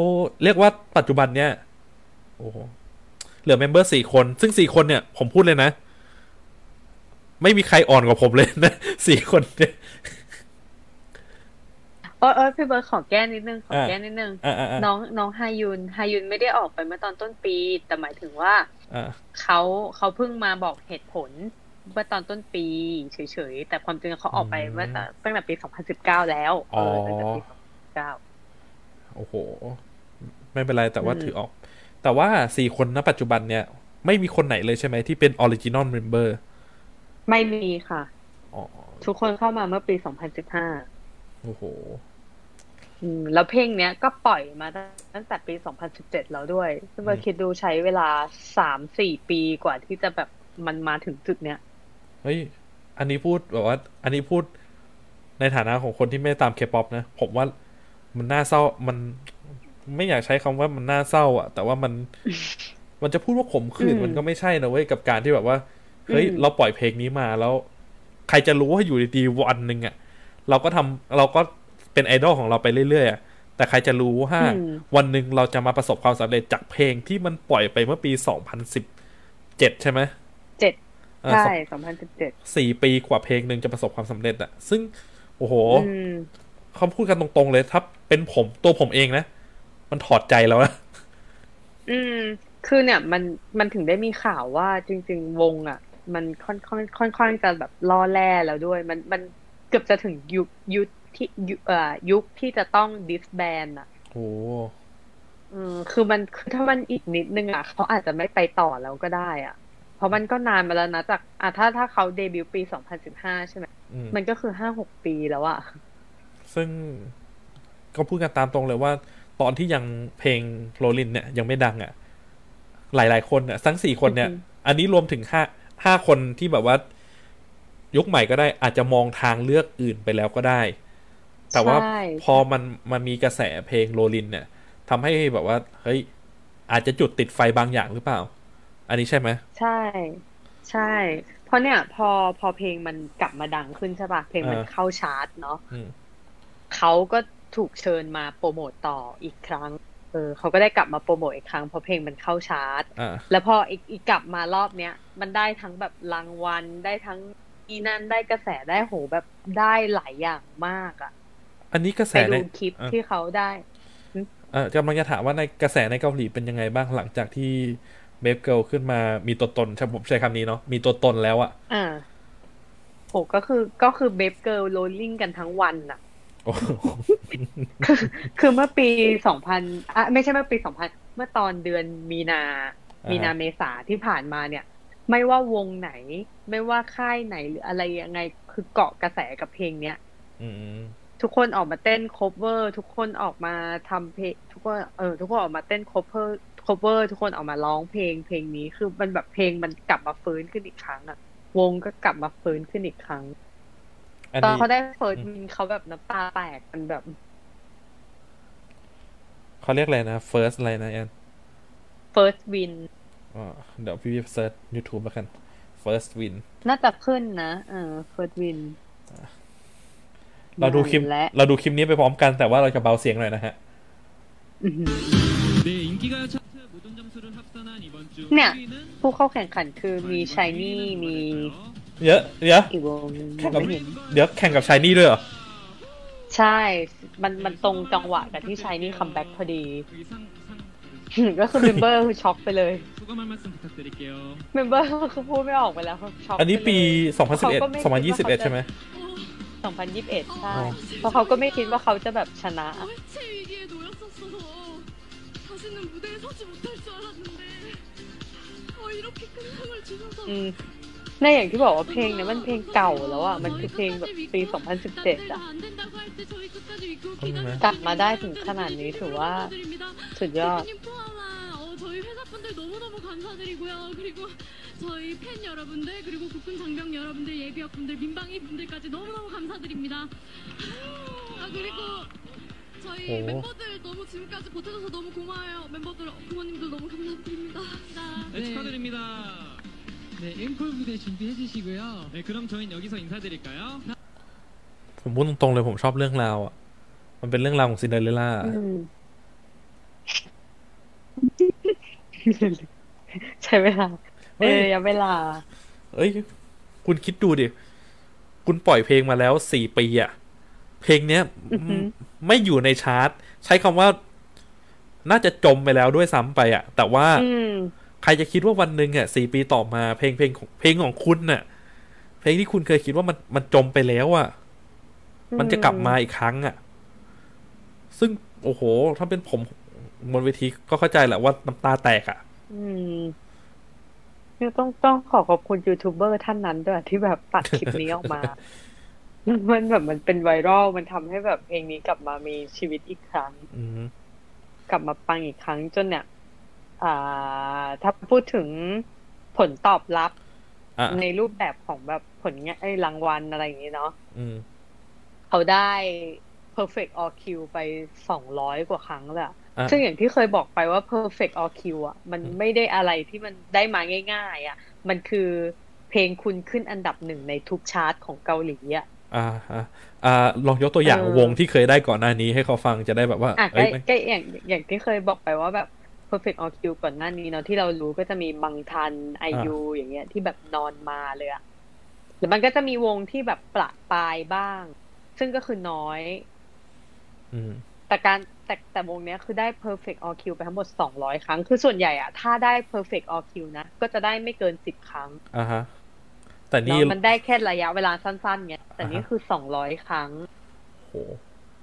เรียกว่าปัจจุบันเนี่ย โอ้โหเหลือเมมเบอร์สี่คน ซึ่งสี่คนเนี่ย ผมพูดเลยนะ ไม่มีใครอ่อนกว่าผมเลยนะสี่คนเนี่ย เออเออพี่เบิร์ดขอแก้นิดนึงขออ่าแก้นิดนึงอ่าอ่าอ่าน้องน้องฮายุนฮายุนไม่ได้ออกไปเมื่อตอนต้นปี แต่หมายถึงว่าอ่าเขาเขาเพิ่งมาบอกเหตุผลเมื่อตอนต้นปีเฉยๆ แต่ความจริงเขาออกไปเมื่อตอนตั้งแต่ปี 2019 แล้วเออตั้งแต่ปี2019โอ้โห ไม่เป็นไรแต่ว่าอืมถือออก แต่ว่าสี่คนณปัจจุบันเนี่ย ไม่มีคนไหนเลยใช่ไหมที่เป็น original memberไม่มีค่ะอ๋อทุกคนเข้ามาเมื่อปี 2015 โอ้โหอืม แล้วเพลงเนี้ยก็ปล่อยมาตั้งแต่ปี 2017 แล้วด้วยซึ่งเราคิดดูใช้เวลา 3-4 ปีกว่าที่จะแบบมันมาถึงจุดเนี้ย เฮ้ย อันนี้พูดแบบว่า อันนี้พูดในฐานะของคนที่ไม่ตามเคป๊อปนะ ผมว่ามันน่าเศร้า มันไม่อยากใช้คำว่ามันน่าเศร้าอะแต่ว่ามันมันจะพูดว่าขมขื่นอืมมันก็ไม่ใช่นะเว้ยกับการที่แบบว่า เฮ้ยอืมเราปล่อยเพลงนี้มาแล้ว ใครจะรู้ว่าอยู่ดีๆวันหนึ่งอะเราก็ทำเราก็ เป็นไอดอลของเราไปเรื่อยๆอะแต่ใครจะรู้ว่าอืมวันหนึ่งเราจะมาประสบความสำเร็จจากเพลงที่มันปล่อยไปเมื่อปี2017ใช่ไหมเจ็ดอ่าใช่2017สี่ปีกว่าเพลงหนึ่งจะประสบความสำเร็จอะซึ่ง โอ้โหอืมเขาพูดกันตรงๆเลยถ้าเป็นผมตัวผมเองนะ มันถอดใจแล้วนะอืม คือเนี่ย มันมันถึงได้มีข่าวว่าจริง ๆ วงอะ มันค่อนค่อนค่อนข้างจะแบบล่อแร่แล้วด้วย มันมันเกือบจะถึงยุคยุค ที่ยุคเอ่อยุคที่จะต้องดิสแบนอะโอ้อืมคือมันคือถ้ามันอีกนิดนึงอะเขาอาจจะไม่ไปต่อแล้วก็ได้ อะ เพราะมันก็นานมาแล้วนะจากอะถ้าถ้าเขาเดบิวต์ปี2015ใช่ไหมอืมมันก็คือห้าหกปีแล้วอะซึ่งก็พูดกันตามตรงเลยว่า ตอนที่ยังเพลงโรลินเนี่ยยังไม่ดังอะ่ะ หลาย ๆ คนเนี่ยทั้งสี่คนเนี่ยอือฮึอันนี้รวมถึงห้าห้าคนที่แบบว่ายุคใหม่ก็ได้อาจจะมองทางเลือกอื่นไปแล้วก็ได้ แต่ว่าใช่พอมันมันมีกระแสเพลงโรลินเนี่ยทำให้แบบว่า เฮ้ย อาจจะจุดติดไฟบางอย่างหรือเปล่า อันนี้ใช่ไหม ใช่ ใช่ เพราะเนี่ย พอพอเพลงมันกลับมาดังขึ้นใช่ป่ะ เพลงมันอ่าเข้าชาร์ตเนาะอืมเขาก็ถูกเชิญมาโปรโมตต่ออีกครั้ง เออเขาก็ได้กลับมาโปรโมทอีกครั้งเพราะเพลงมันเข้าชาร์ตอ่าแล้วพออีกอีกกลับมารอบเนี้ยมันได้ทั้งแบบรางวัลได้ทั้งอีนั่นได้กระแสได้โหแบบได้หลายอย่างมากอะ อันนี้กระแสไปในดูคลิปอะที่เขาได้เออกำลังจะถามว่าในกระแสในเกาหลีเป็นยังไงบ้างหลังจากที่ Brave Girls ขึ้นมามีตัวตนใช่ผมใช้คำนี้เนาะมีตัวตนแล้วอะอ่าโหก็คือก็คือ Brave Girls Rollin'กันทั้งวันอะโอ้โหคือคือเมื่อปีสองพันอะไม่ใช่เมื่อปีสองพันเมื่อตอนเดือนมีนามีนาเมษาที่ผ่านมาเนี่ย ไม่ว่าวงไหน ไม่ว่าค่ายไหนหรืออะไรยังไง คือเกาะกระแสกับเพลงเนี้ยอืม ทุกคนออกมาเต้น cover ทุกคนออกมาทำเพลงทุกคนเออทุกคนออกมาเต้น cover cover ทุกคนออกมาร้องเพลงเพลงนี้คือมันแบบเพลงมันกลับมาฟื้นขึ้นอีกครั้งอะวงก็กลับมาฟื้นขึ้นอีกครั้งอันตอนนี้เขาได้ first winินเขาแบบน้ำตาแตกกันแบบเขาเรียกอะไรนะ first อะไรนะแอน first win อ๋อเดี๋ยวพี่เซิร์ช YouTube แล้วกัน first win น่าจะขึ้นนะ เออ first win เราดูคลิป เราดูคลิปนี้ไปพร้อมกันแต่ว่าเราจะเบาเสียงหน่อยนะฮะเนี่ย ผู้เข้าแข่งขันคือมี SHINee มีเยอะเยอะอีกวงแข่งกับเดี๋ยวแข่งกับ SHINee ด้วยเหรอ ใช่ มันมันตรงจังหวะกับที่ SHINee comeback พอดี ก็คือ member คือช็อกไปเลย member เขาพูดไม่ออกไปแล้วช็อกอันนี้ปี 2011 2021 ใช่ไหม 2021 ใช่ เพราะเขาก็ไม่คิดว่าเขาจะแบบชนะ อืมน่อย่างที่บอกว่าเพลงเนี่ยมันเพลงเก่าแล้วอะ มันคือเพลงแบบปี 2017 อะกลับมาได้ถึงขนาดนี้ถือว่า สุดยอด 저희 회사분들 너무너무 감사드리고요. 그리고 저희 팬 여러분들 그리고 국군 장병 여러분들 예비역분들 민방위 분들까지 너무너무 감사드립니다. 아 그리고 저희 오. 멤버들 너무 지금까지 버텨줘서 너무 고마워요. 멤버들 부모님들 너무 감사드립니다. 네, 축하드립니다. 네, 앵콜 무대 준비해 주시고요. 네, 그럼 저희는 여기서 인사드릴까요? ผมพูดตรงๆเลยผมชอบเรื่องราวอ่ะ มันเป็นเรื่องราวของซินเดอเรลล่า อืม ใช้เวลา *laughs* เออระยะเวลา เอ้ย คุณคิดดูดิ คุณปล่อยเพลงมาแล้วสี่ปีอะเพลงเนี้ยอือหือไม่อยู่ในชาร์ตใช้คำว่า น่าจะจมไปแล้วด้วยซ้ำไปอะแต่ว่าอืมใครจะคิดว่าวันหนึ่งอะสี่ปีต่อมา เพลงเพลงของเพลงของคุณน่ะ เพลงที่คุณเคยคิดว่ามันมันจมไปแล้วอะ มันจะกลับมาอีกครั้งอะ ซึ่งโอ้โห ถ้าเป็นผมบนเวทีก็เข้าใจแหละว่าน้ำตาแตกอะ อืมเนี่ยต้องต้องขอขอบคุณยูทูบเบอร์ท่านนั้นด้วยที่แบบตัดคลิปนี้ออกมา มันแบบมันเป็นไวรัลมันทำให้แบบเพลงนี้กลับมามีชีวิตอีกครั้งอืมกลับมาปังอีกครั้งจนเนี่ย อ่า ถ้าพูดถึงผลตอบรับอะในรูปแบบของแบบผลงานไอ้รางวัลอะไรอย่างนี้เนาะอืมเขาได้ perfect all Q ไปสองร้อยกว่าครั้งเลยอะอะ ซึ่งอย่างที่เคยบอกไปว่า perfect all Q อะมันไม่ได้อะไรที่มันได้มาง่ายๆ อะ มันคือเพลงคุณขึ้นอันดับหนึ่งในทุกชาร์ตของเกาหลีอะอ่าอ่าอ่าลองยกตัวอย่างเออวงที่เคยได้ก่อนหน้านี้ให้เขาฟังจะได้แบบว่าอะเอ้ก็ยมันก็อย่างอย่างที่เคยบอกไปว่าแบบ perfect all Q ก่อนหน้านี้เนาะที่เรารู้ก็จะมีบังทันไอยูอย่างเงี้ยที่แบบนอนมาเลยอะหรือมันก็จะมีวงที่แบบประปรายบ้าง ซึ่งก็คือน้อย อืมแต่การ แต่แต่วงเนี้ยคือได้ perfect all Q ไปทั้งหมด 200 ครั้ง คือส่วนใหญ่อะถ้าได้ perfect all-kill นะ ก็จะได้ไม่เกิน 10 ครั้งอ่าฮะแต่นี่เนาะมันได้แค่ระยะเวลาสั้นๆเงี้ยแต่นี่อ่าฮะคือ 200 ครั้งโห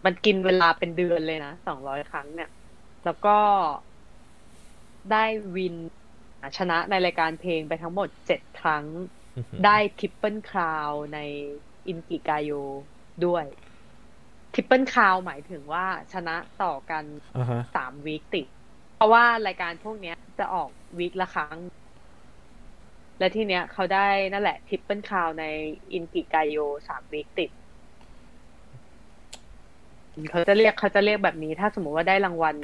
มันกินเวลาเป็นเดือนเลยนะ 200 ครั้งเนี่ย แล้วก็ได้ win ชนะในรายการเพลงไปทั้งหมด 7 ครั้งอื้อหือได้ triple crown ในอินกิกาโยด้วย triple crown หมายถึงว่าชนะต่อกันอ่าฮะสาม week ติด เพราะว่ารายการพวกเนี้ยจะออก week ละครั้ง และที่เนี้ยเขาได้นั่นแหละ triple crown ในอินกิกาโยสาม week ติดเขาจะเรียกเขาจะเรียกแบบนี้ ถ้าสมมติว่าได้รางวัล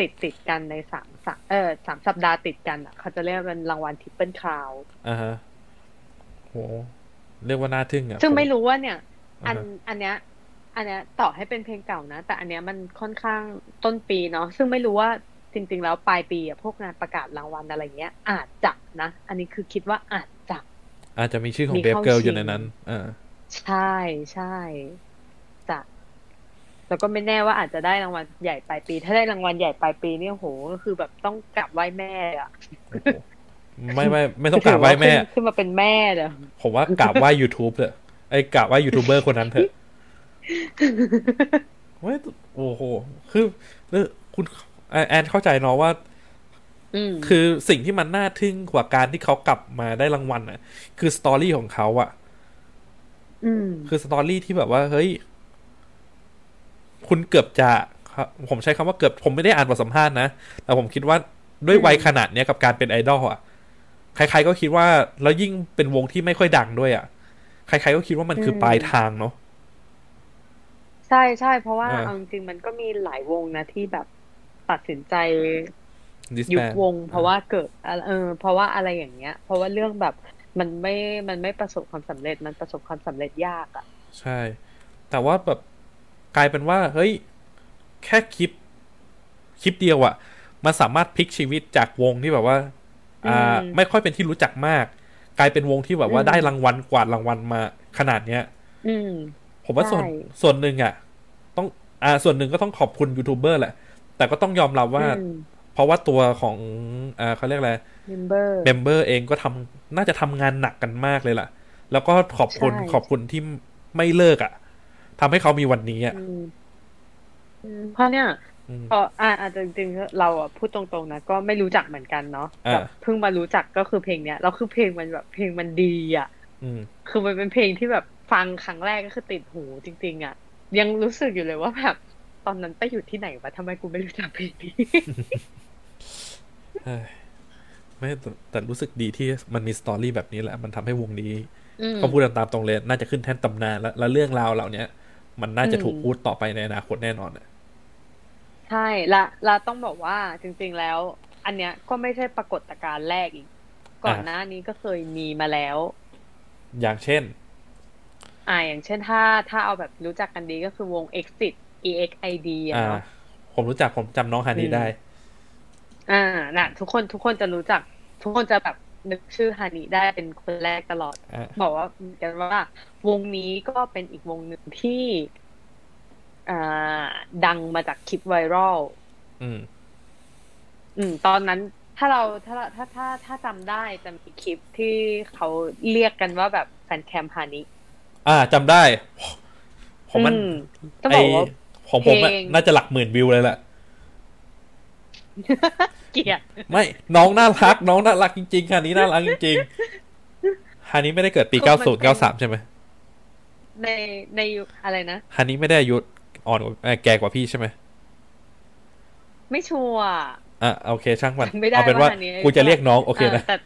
ติดติดกันในสามสามเออสามสัปดาห์ติดกันอะ เขาจะเรียกเป็นรางวัล triple crownอ่าฮะโหเรียกว่าน่าทึ่งอะซึ่งไม่ผรู้ว่าเนี่ย อันอ่าฮะอันเนี้ย อันเนี้ยต่อให้เป็นเพลงเก่านะ แต่อันเนี้ยมันค่อนข้างต้นปีเนาะซึ่งไม่รู้ว่าจริง ๆ แล้วปลายปีอะพวกงานประกาศรางวัลอะไรเงี้ย อาจจะนะ อันนี้คือคิดว่าอาจจะ อาจจะมีชื่อของมีเบฟเข้าเกิลชิงอยู่ในนั้นอ่าใช่ใช่จะแล้วก็ไม่แน่ว่าอาจจะได้รางวัลใหญ่ปลายปี ถ้าได้รางวัลใหญ่ปลายปีเนี่ยโหก็คือแบบต้องกลับไหว้แม่อะโอ้โหไม่ไม่ไม่ต้องกราบไหว้แม่ขึ้นขึ้นมาเป็นแม่เลยผมว่ากราบไหว้ YouTube เถอะไอ้กราบไหว้ยูทูบเบอร์คนนั้นเถอะ ไม่โอ้โห คือเออคุณแอนแอนเข้าใจเนาะว่าอืมคือสิ่งที่มันน่าทึ่งกว่าการที่เขากลับมาได้รางวัลอะ คือ story ของเขาอะอืมคือ story ที่แบบว่า เฮ้ย คุณเกือบจะครับผมใช้คำว่าเกือบผมไม่ได้อ่านบทสัมภาษณ์นะ แต่ผมคิดว่าด้วยวัยขนาดเนี้ยกับการเป็นไอดอลอะ ใครๆก็คิดว่า แล้วยิ่งเป็นวงที่ไม่ค่อยดังด้วยอะ ใครๆก็คิดว่ามันคือปลายทางเนาะ ใช่ใช่เพราะว่าอ่าเอาจริงๆมันก็มีหลายวงนะที่แบบตัดสินใจดิสยุแบบวง เพราะว่าเกิดอะเออเพราะว่าอะไรอย่างเงี้ย เพราะว่าเรื่องแบบมันไม่มันไม่ประสบความสำเร็จมันประสบความสำเร็จยากอะ ใช่ แต่ว่าแบบกลายเป็นว่า เฮ้ย แค่คลิป คลิปเดียวอะมันสามารถพลิกชีวิตจากวงที่แบบว่า อ่าอืมไม่ค่อยเป็นที่รู้จักมาก กลายเป็นวงที่แบบว่าอืมได้รางวัลกวาดรางวัลมาขนาดเนี้ย อืม ผมว่าส่วนใช่ส่วนหนึ่งอะต้องอ่าส่วนหนึ่งก็ต้องขอบคุณยูทูบเบอร์แหละ แต่ก็ต้องยอมรับว่าอืมเพราะว่าตัวของอ่าเขาเรียกอะไร member member เองก็ทำน่าจะทำงานหนักกันมากเลยล่ะ แล้วก็ขอบคุณใช่ขอบคุณที่ไม่เลิกอะทำให้เขามีวันนี้อะอืมอืมเพราะเนี่ยอืมพออ่าอาจจะจริงๆเราอะพูดตรงๆนะก็ไม่รู้จักเหมือนกันเนาะอ่าแบบเพิ่งมารู้จักก็คือเพลงเนี้ยแล้วคือเพลงมันแบบเพลงมันดีอะอืมคือมันเป็นเพลงที่แบบ ฟังครั้งแรกก็คือติดหูจริง ๆ อะ ยังรู้สึกอยู่เลยว่าแบบตอนนั้นไปอยู่ที่ไหนวะทำไมกูไม่รู้จักเพลงนี้เฮ้ยไม่แต่แต่รู้สึกดีที่มันมีสตอรี่แบบนี้แหละ มันทำให้วงนี้อืมก็พูดกันตามตรงเลย น่าจะขึ้นแท่นตำนานแล้วแล้วเรื่องราวเหล่าเนี้ยมันน่าจะถูกอืมพูดต่อไปในอนาคตแน่นอนอะใช่และและต้องบอกว่าจริง ๆแล้ว อันเนี้ยก็ไม่ใช่ปรากฏการณ์แรกอีก ก่อนหน้านี้ก็เคยมีมาแล้ว อย่างเช่น อ่าอย่างเช่นถ้าถ้าเอาแบบรู้จักกันดีก็คือวง exit exid อะอ่าเนาะผมรู้จักผมจำน้องฮานีอืมได้ อ่าน่ะ ทุกคนทุกคนจะรู้จัก ทุกคนจะแบบนึกชื่อฮานิได้เป็นคนแรกตลอดอ่าบอกว่าเหมือนกันว่า วงนี้ก็เป็นอีกวงหนึ่งที่อ่าดังมาจากคลิปไวรัลอืม อืม ตอนนั้นถ้าเราถ้าถ้าถ้าถ้าจำได้จะมีคลิปที่เขาเรียกกันว่าแบบแฟนแคมฮานิ อ่าจำได้ผมมันอืมต้องไอบอกว่าของผมอะเพลงน่าจะหลักหมื่นวิวเลยแหละเกลียดไม่น้องน่ารัก น้องน่ารักจริงๆฮานี้น่ารักจริงๆฮานี้ไม่ได้เกิดปีคือเก้ามันศูนย์เป็เก้านสามใช่ไหมในในยุคอะไรนะฮานี้ไม่ได้อายุอ่อนกว่าเอ่อแก่กว่าพี่ใช่ไหมไม่ชัวร์อะโอเค ช่างมันจำไม่ได้เอาเป็นว่าว่าฮานิอายุกูจะเรียกน้องโอเคนะแต่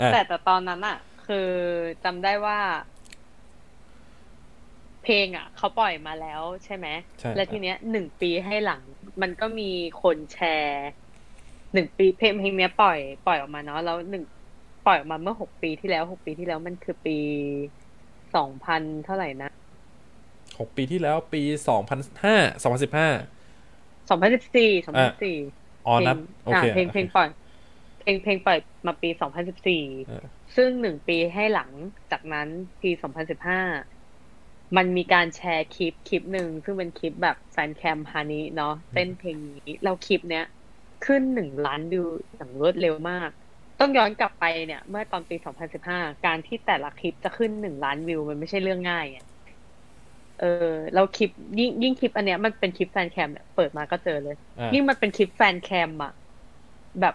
อะแต่แต่ตอนนั้นอะคือจำได้ว่า เพลงอะเขาปล่อยมาแล้วใช่ไหมใช่แล้วทีเนี้ยหนึ่งปีให้หลัง มันก็มีคนแชร์หนึ่งปีเพลงเพลงเนี้ยปล่อยปล่อยออกมาเนาะแล้วหนึ่งปล่อยออกมาเมื่อหกปีที่แล้วหกปีที่แล้วมันคือปีสองพันเท่าไหร่นะหกปีที่แล้วปีสองพันห้าสองพันสิบห้าสองพันสิบสี่สองพันสี่อ๋อนับโอเคเพลงเพลงปล่อยเพลงเพลงปล่อยมาปีสองพันสิบสี่เออซึ่งหนึ่งปีให้หลังจากนั้นปีสองพันสิบห้า มันมีการแชร์คลิปคลิปหนึ่งซึ่งเป็นคลิปแบบแฟนแคมฮานิเนาะเต้นเพลงนี้เราคลิปเนี้ยขึ้นหนึ่งล้านวิวอย่างรวดเร็วมาก ต้องย้อนกลับไปเนี่ย เมื่อตอนปี 2015 การที่แต่ละคลิปจะขึ้นหนึ่งล้านวิว มันไม่ใช่เรื่องง่ายอะเออ เราคลิปยิ่งยิ่งคลิปอันเนี้ยมันเป็นคลิป fancam เนี่ยเปิดมาก็เจอเลยอะยิ่งมันเป็นคลิป fancam อะแบบ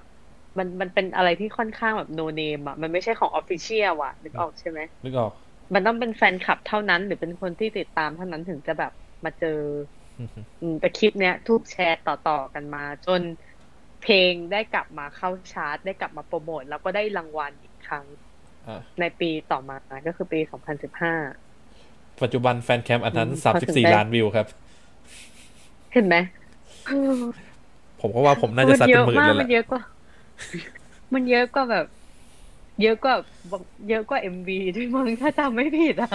มันมันเป็นอะไรที่ค่อนข้างแบบ no name อะมันไม่ใช่ของ official อะนึกออกใช่ไหมนึกออก มันต้องเป็นแฟนคลับเท่านั้น หรือเป็นคนที่ติดตามเท่านั้นถึงจะแบบมาเจออืมอืมแต่คลิปเนี้ยถูกแชร์ต่อๆกันมา จนเพลงได้กลับมาเข้าชาร์ตได้กลับมาโปรโมทแล้วก็ได้รางวัลอีกครั้งอะในปีต่อมาก็คือปี 2015 ปัจจุบัน fancam อันนั้นอืมสามสิบสี่พอถึงได้ล้านวิวครับ เห็นไหม ผมก็ว่าผมน่าจะสักเยเป็นอะหมื่นมากเลยแหมันละเยอะกว่า มันเยอะกว่าแบบ เยอะกว่าเยอะกว่า MV ด้วยมั้งถ้าจำไม่ผิดอะ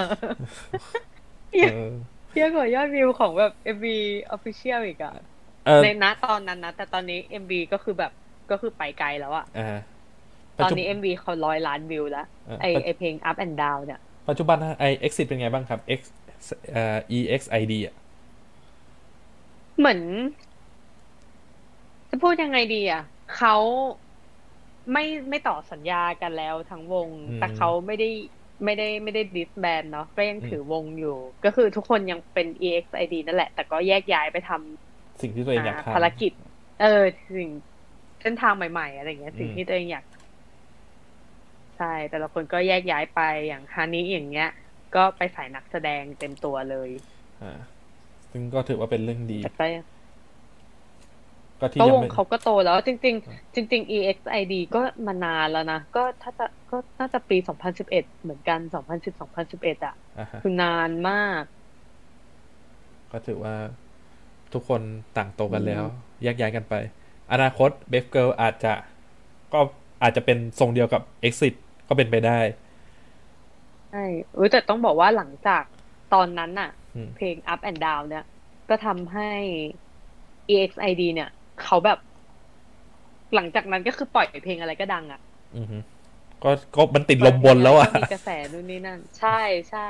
เยอะเออเยอะกว่ายอดวิวของแบบ MV official อีกอะเออในณตอนนั้นนะ แต่ตอนนี้ MV ก็คือแบบก็คือไปไกลแล้วอะอ่าตอนนี้ MV เขาร้อยล้านวิวแล้วเออไอไอเพลง Up and Down เนี่ย ปัจจุบันไอ exit เป็นไงบ้างครับ x เอ่อ exid อะเหมือน จะพูดยังไงดีอะเขา ไม่ไม่ต่อสัญญากันแล้วทั้งวงอืมแต่เขาไม่ได้ไม่ได้ไม่ได้ดิสแบนเนาะก็ยังอืมถือวงอยู่ ก็คือทุกคนยังเป็น EXID นั่นแหละ แต่ก็แยกย้ายไปทำสิ่งที่ตัวเองอยากอ่าทำภารกิจ เออสิ่งเส้นทางใหม่ๆ อะไรอย่างเงี้ย สิ่งอืมที่ตัวเองอยากใช่ แต่ละคนก็แยกย้ายไปอย่างฮานี้อย่างเงี้ย ก็ไปสายนักแสดงเต็มตัวเลย อ่า ซึ่งก็ถือว่าเป็นเรื่องดีแต่ ก็ก็ที่ก็ยัวงงไม่เขาก็โตแล้ว จริง ๆ จริง ๆ EXID ก็มานานแล้วนะ ก็ถ้าจะก็น่าจะปี 2011 เหมือนกัน 2010 2011 อะอ่าฮะคือนานมาก ก็ถือว่าทุกคนต่างโตกันแล้ว แยกย้ายกันไป อนาคตเบฟเกิลอาจจะก็อาจจะเป็นทรงเดียวกับ Exit ก็เป็นไปได้ใช่เอยแต่ต้องบอกว่าหลังจากตอนนั้นน่ะอืมเพลง Up and Down เนี่ย ก็ทำให้ EXID เนี่ย เขาแบบ หลังจากนั้นก็คือปล่อยเพลงอะไรก็ดังอะอือฮึก็ก็มันติดลมบนแล้วอะก็มีกระแสนู่นนี่นั่น ใช่ใช่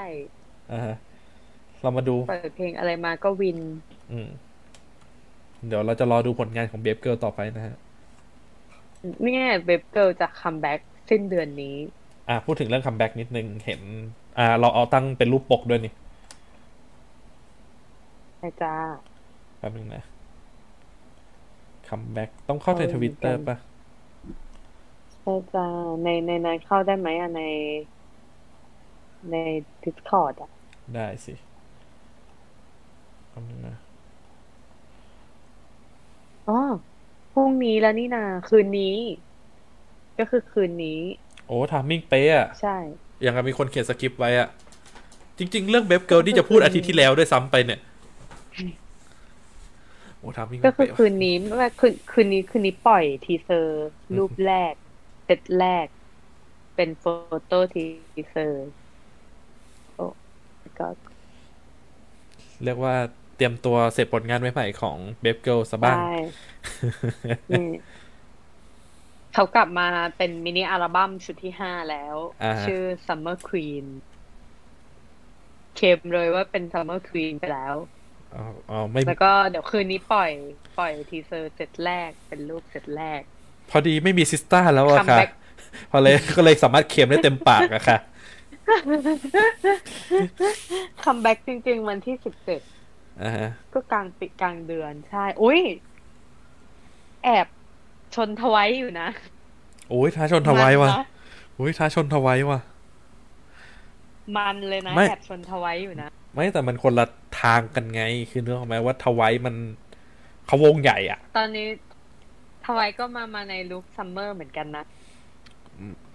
อ่าฮะเรามาดูปล่อยเพลงอะไรมาก็ win อืมเดี๋ยวเราจะรอดูผลงานของ Brave Girls ต่อไปนะฮะนี่ไง Brave Girls จะ comeback สิ้นเดือนนี้ อะพูดถึงเรื่อง comeback นิดนึงเห็น อ่า เราเอาตั้งเป็นรูปปกด้วยนี่ใช่จ้าแป๊บนึงนะ comeback ต้องเข้าในเอาทเหมืวิอนกันป่ะใช่จ้าในในนั้นเข้าได้ไหมอะใน ใน Discord อะ ได้สิแป๊บนึงนะอ๋อพรุ่งนี้แล้วนี่นา คืนนี้ ก็คือคืนนี้ โอ้ timing เป๊ะอะใช่ อย่างกับมีคนเขียนสคริปต์ไว้อะจริง ๆ เรื่อง Brave Girls ที่จะพูดอาทิตย์ที่แล้วด้วยซ้ำไปเนี่ยโอ้ timing ก็คือเป๊ะคืนนี้ไม่ว่าคืนคืนนี้คืนนี้ปล่อยทีเซอร์รูปแรกเซตแรก เป็นโฟโต้ teaserโอ้ก็เรียกว่าเตรียมตัวเสร็จผลงานใหม่ๆของ Brave Girls ซะบ้างใช่นี่เขากลับมาเป็นมินิอัลบั้มชุดที่ห้าแล้วอ่าฮะชื่อ Summer Queen เคลมเลยว่าเป็น Summer Queen ไปแล้ว อ๋ออ๋อไม่แล้วก็เดี๋ยวคืนนี้ปล่อยปล่อย teaser เซตแรกเป็นรูปเซตแรก พอดีไม่มี Sistar แล้วอะค่ะ Comeback พอเลยก็เลยสามารถเคลมได้เต็มปากอะค่ะ comeback จริง ๆ วันที่สิบเจ็ดอ่าฮะก็กลางปีกลางเดือนใช่ อุ้ยแอบชน TWICE อยู่นะโอ้ยท้าชน TWICE ว่ะมันนโอ้ยท้าชนทวายว่ะ มันเลยนะไม่แอบชนทวายอยู่นะ ไม่แต่มันคนละทางกันไง คือเรื่องของไหมว่าทวายมันเขาวงใหญ่อะ ตอนนี้ทวายก็มามาในลุคซัมเมอร์เหมือนกันนะ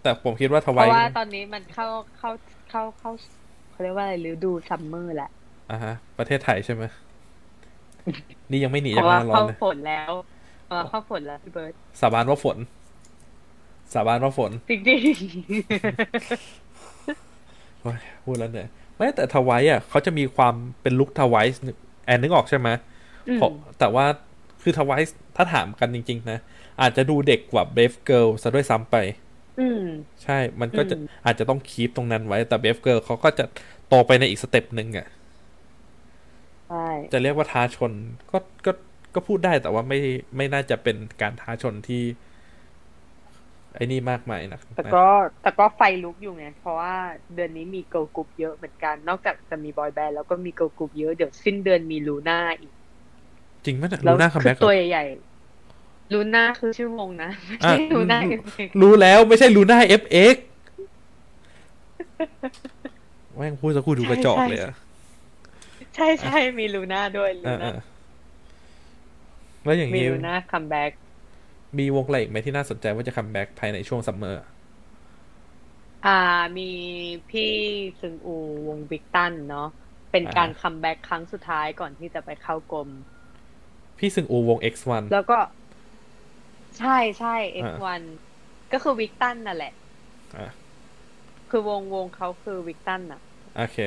แต่ผมคิดว่าทเพวายราะว่าตอนนี้มันเข้าเข้าเข้าเข้าเขาเรียกว่าอะไรฤดูซัมเมอร์แหละอ่าฮะ ประเทศไทยใช่ไหมนี่ยังไม่หนีเพจากราะหว่าน้าร้อเข้านเลยฝนแล้วเพราะว่าเข้าฝนแล้วพี่เบิร์ตสาบานว่าฝน สาบานว่าฝนจริงโอ้ยพูดแล้วเนี่ย ไม่แต่ TWICE อะเขาจะมีความเป็นลุค TWICE แอนนึกออกใช่ไหมๆอืมเพราะแต่ว่าคือ TWICE ถ้าถามกันจริง ๆ นะ อาจจะดูเด็กกว่า Brave Girl ซะด้วยซ้ำไปอืมใช่ มันก็จะอืมอาจจะต้อง keep ตรงนั้นไว้ แต่ Brave Girl เขาก็จะโตไปในอีก step หนึ่งอะใช่จะเรียกว่าท้าชนก็ก็ก็พูดได้แต่ว่าไม่ไม่น่าจะเป็นการท้าชนที่ ไอ้นี่มากมายนะแต่ก็แต่ก็ไฟลุกอยู่ไงเพราะว่าเดือนนี้มี girl group เยอะเหมือนกัน นอกจากจะมี boy band แล้วก็มี girl group เยอะเดี๋ยวสิ้นเดือนมีลูน่าอีก จริงไหมเนี่ยแล้ลูวน่าคือ comeback ตัวใหญ่ๆลูน่าคือชื่อวงนะไม่ใช่อะลูน่าอืมเอฟเอ็กรู้แล้วไม่ใช่ลูน่า FX แม่งพูดสักครู่ดูกระจอกเลยอะใช่ใช่มีลูน่าด้วยลูอ่าน่าอ่าแล้วอย่างมีนี้ลูน่า comeback มีวงอะไรอีกไหมที่น่าสนใจว่าจะ comeback ภายในช่วง summerอ่ามีพี่ซึงอูวง Victon เนาะเป็นการ comeback ครั้งสุดท้ายก่อนที่จะไปเข้ากรมพี่ซึงอูวง X1 แล้วก็ ใช่ใช่อ่า X1 ก็คือวิกตันนั่นแหละอะคือวงวงเขาคือวิกตันอะโอเค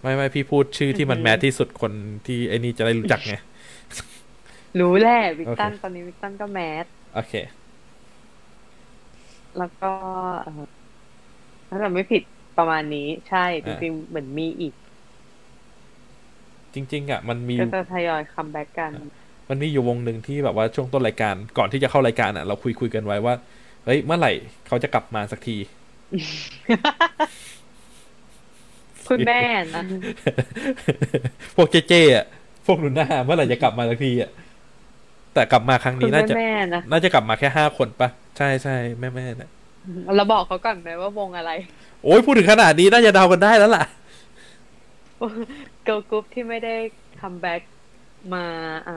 ไม่ไม่พี่พูดชื่อที่มันอือหือแมสที่สุดคนที่ไอ้นี่จะได้รู้จักไงรู้แหละวิกตันโอเคตอนนี้วิกตันก็ mass โอเค แล้วก็เอ่อถ้าจำไม่ผิดประมาณนี้ ใช่จริงๆเหมือนมีอีก จริง ๆ อะ มันมีก็จะทยอย comeback กัน มันมีอยู่วงหนึ่งที่แบบว่าช่วงต้นรายการ ก่อนที่จะเข้ารายการอะ เราคุยคุยกันไว้ว่าเฮ้ยเมื่อไหร่เขาจะกลับมาสักที คุณแม่นะพวกเจเจอะพวกลุน่าเมื่อไหร่จะกลับมาสักทีอะ แต่กลับมาครั้งคุนี้ณน่าแม่จะแม่นะน่าจะกลับมาแค่ห้าคนปะใช่ใช่แม่แม่เนี่ยเราบอกเขาก่อนไหมว่าวงอะไร โอ้ยพูดถึงขนาดนี้น่าจะเดากันได้แล้วล่ะgirl group ที่ไม่ได้ comeback มาอะ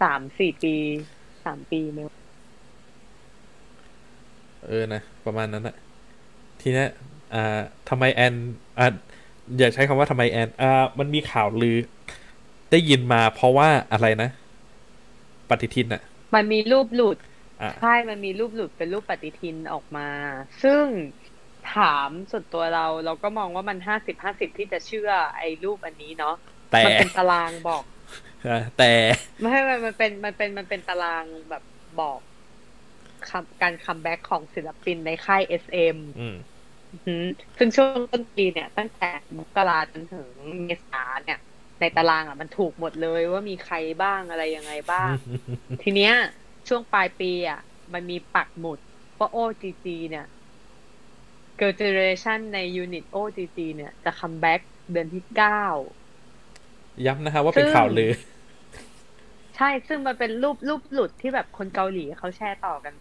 สามสี่ปีสามปีเมลเออนะ ประมาณนั้นอะทีเนี้ยอ่าทำไมแอนอ่าอย่าใช้คำว่าทำไมแอนอ่ามันมีข่าวลือ ได้ยินมาเพราะว่าอะไรนะ ปฏิทินอะมันมีรูปหลุดอะใช่มันมีรูปหลุดเป็นรูปปฏิทินออกมา ซึ่งถามส่วนตัวเราเราก็มองว่ามันห้าสิบห้าสิบที่จะเชื่อไอ้รูปอันนี้เนาะแต่มันเป็นตารางบอกอะแต่ไม่ให้มันมันเป็นมันเป็นมันเป็นตารางแบบบอกคำการ comeback ของศิลปินในค่าย SM อืมอือหือซึ่งช่วงต้นปีเนี่ย ตั้งแต่มกราจนถึงเมษาเนี่ย ในตารางอะมันถูกหมดเลยว่ามีใครบ้างอะไรยังไงบ้าง ทีเนี้ย ช่วงปลายปีอะ มันมีปักหมุดว่า OGG เนี่ย Girl Generation ใน unit OGG เนี่ย จะ comeback เดือนที่เก้าย้ำนะคะว่าเป็นซึ่งข่าวลือ ใช่ ซึ่งมันเป็นรูปรูปหลุดที่แบบคนเกาหลีเขาแชร์ต่อกัน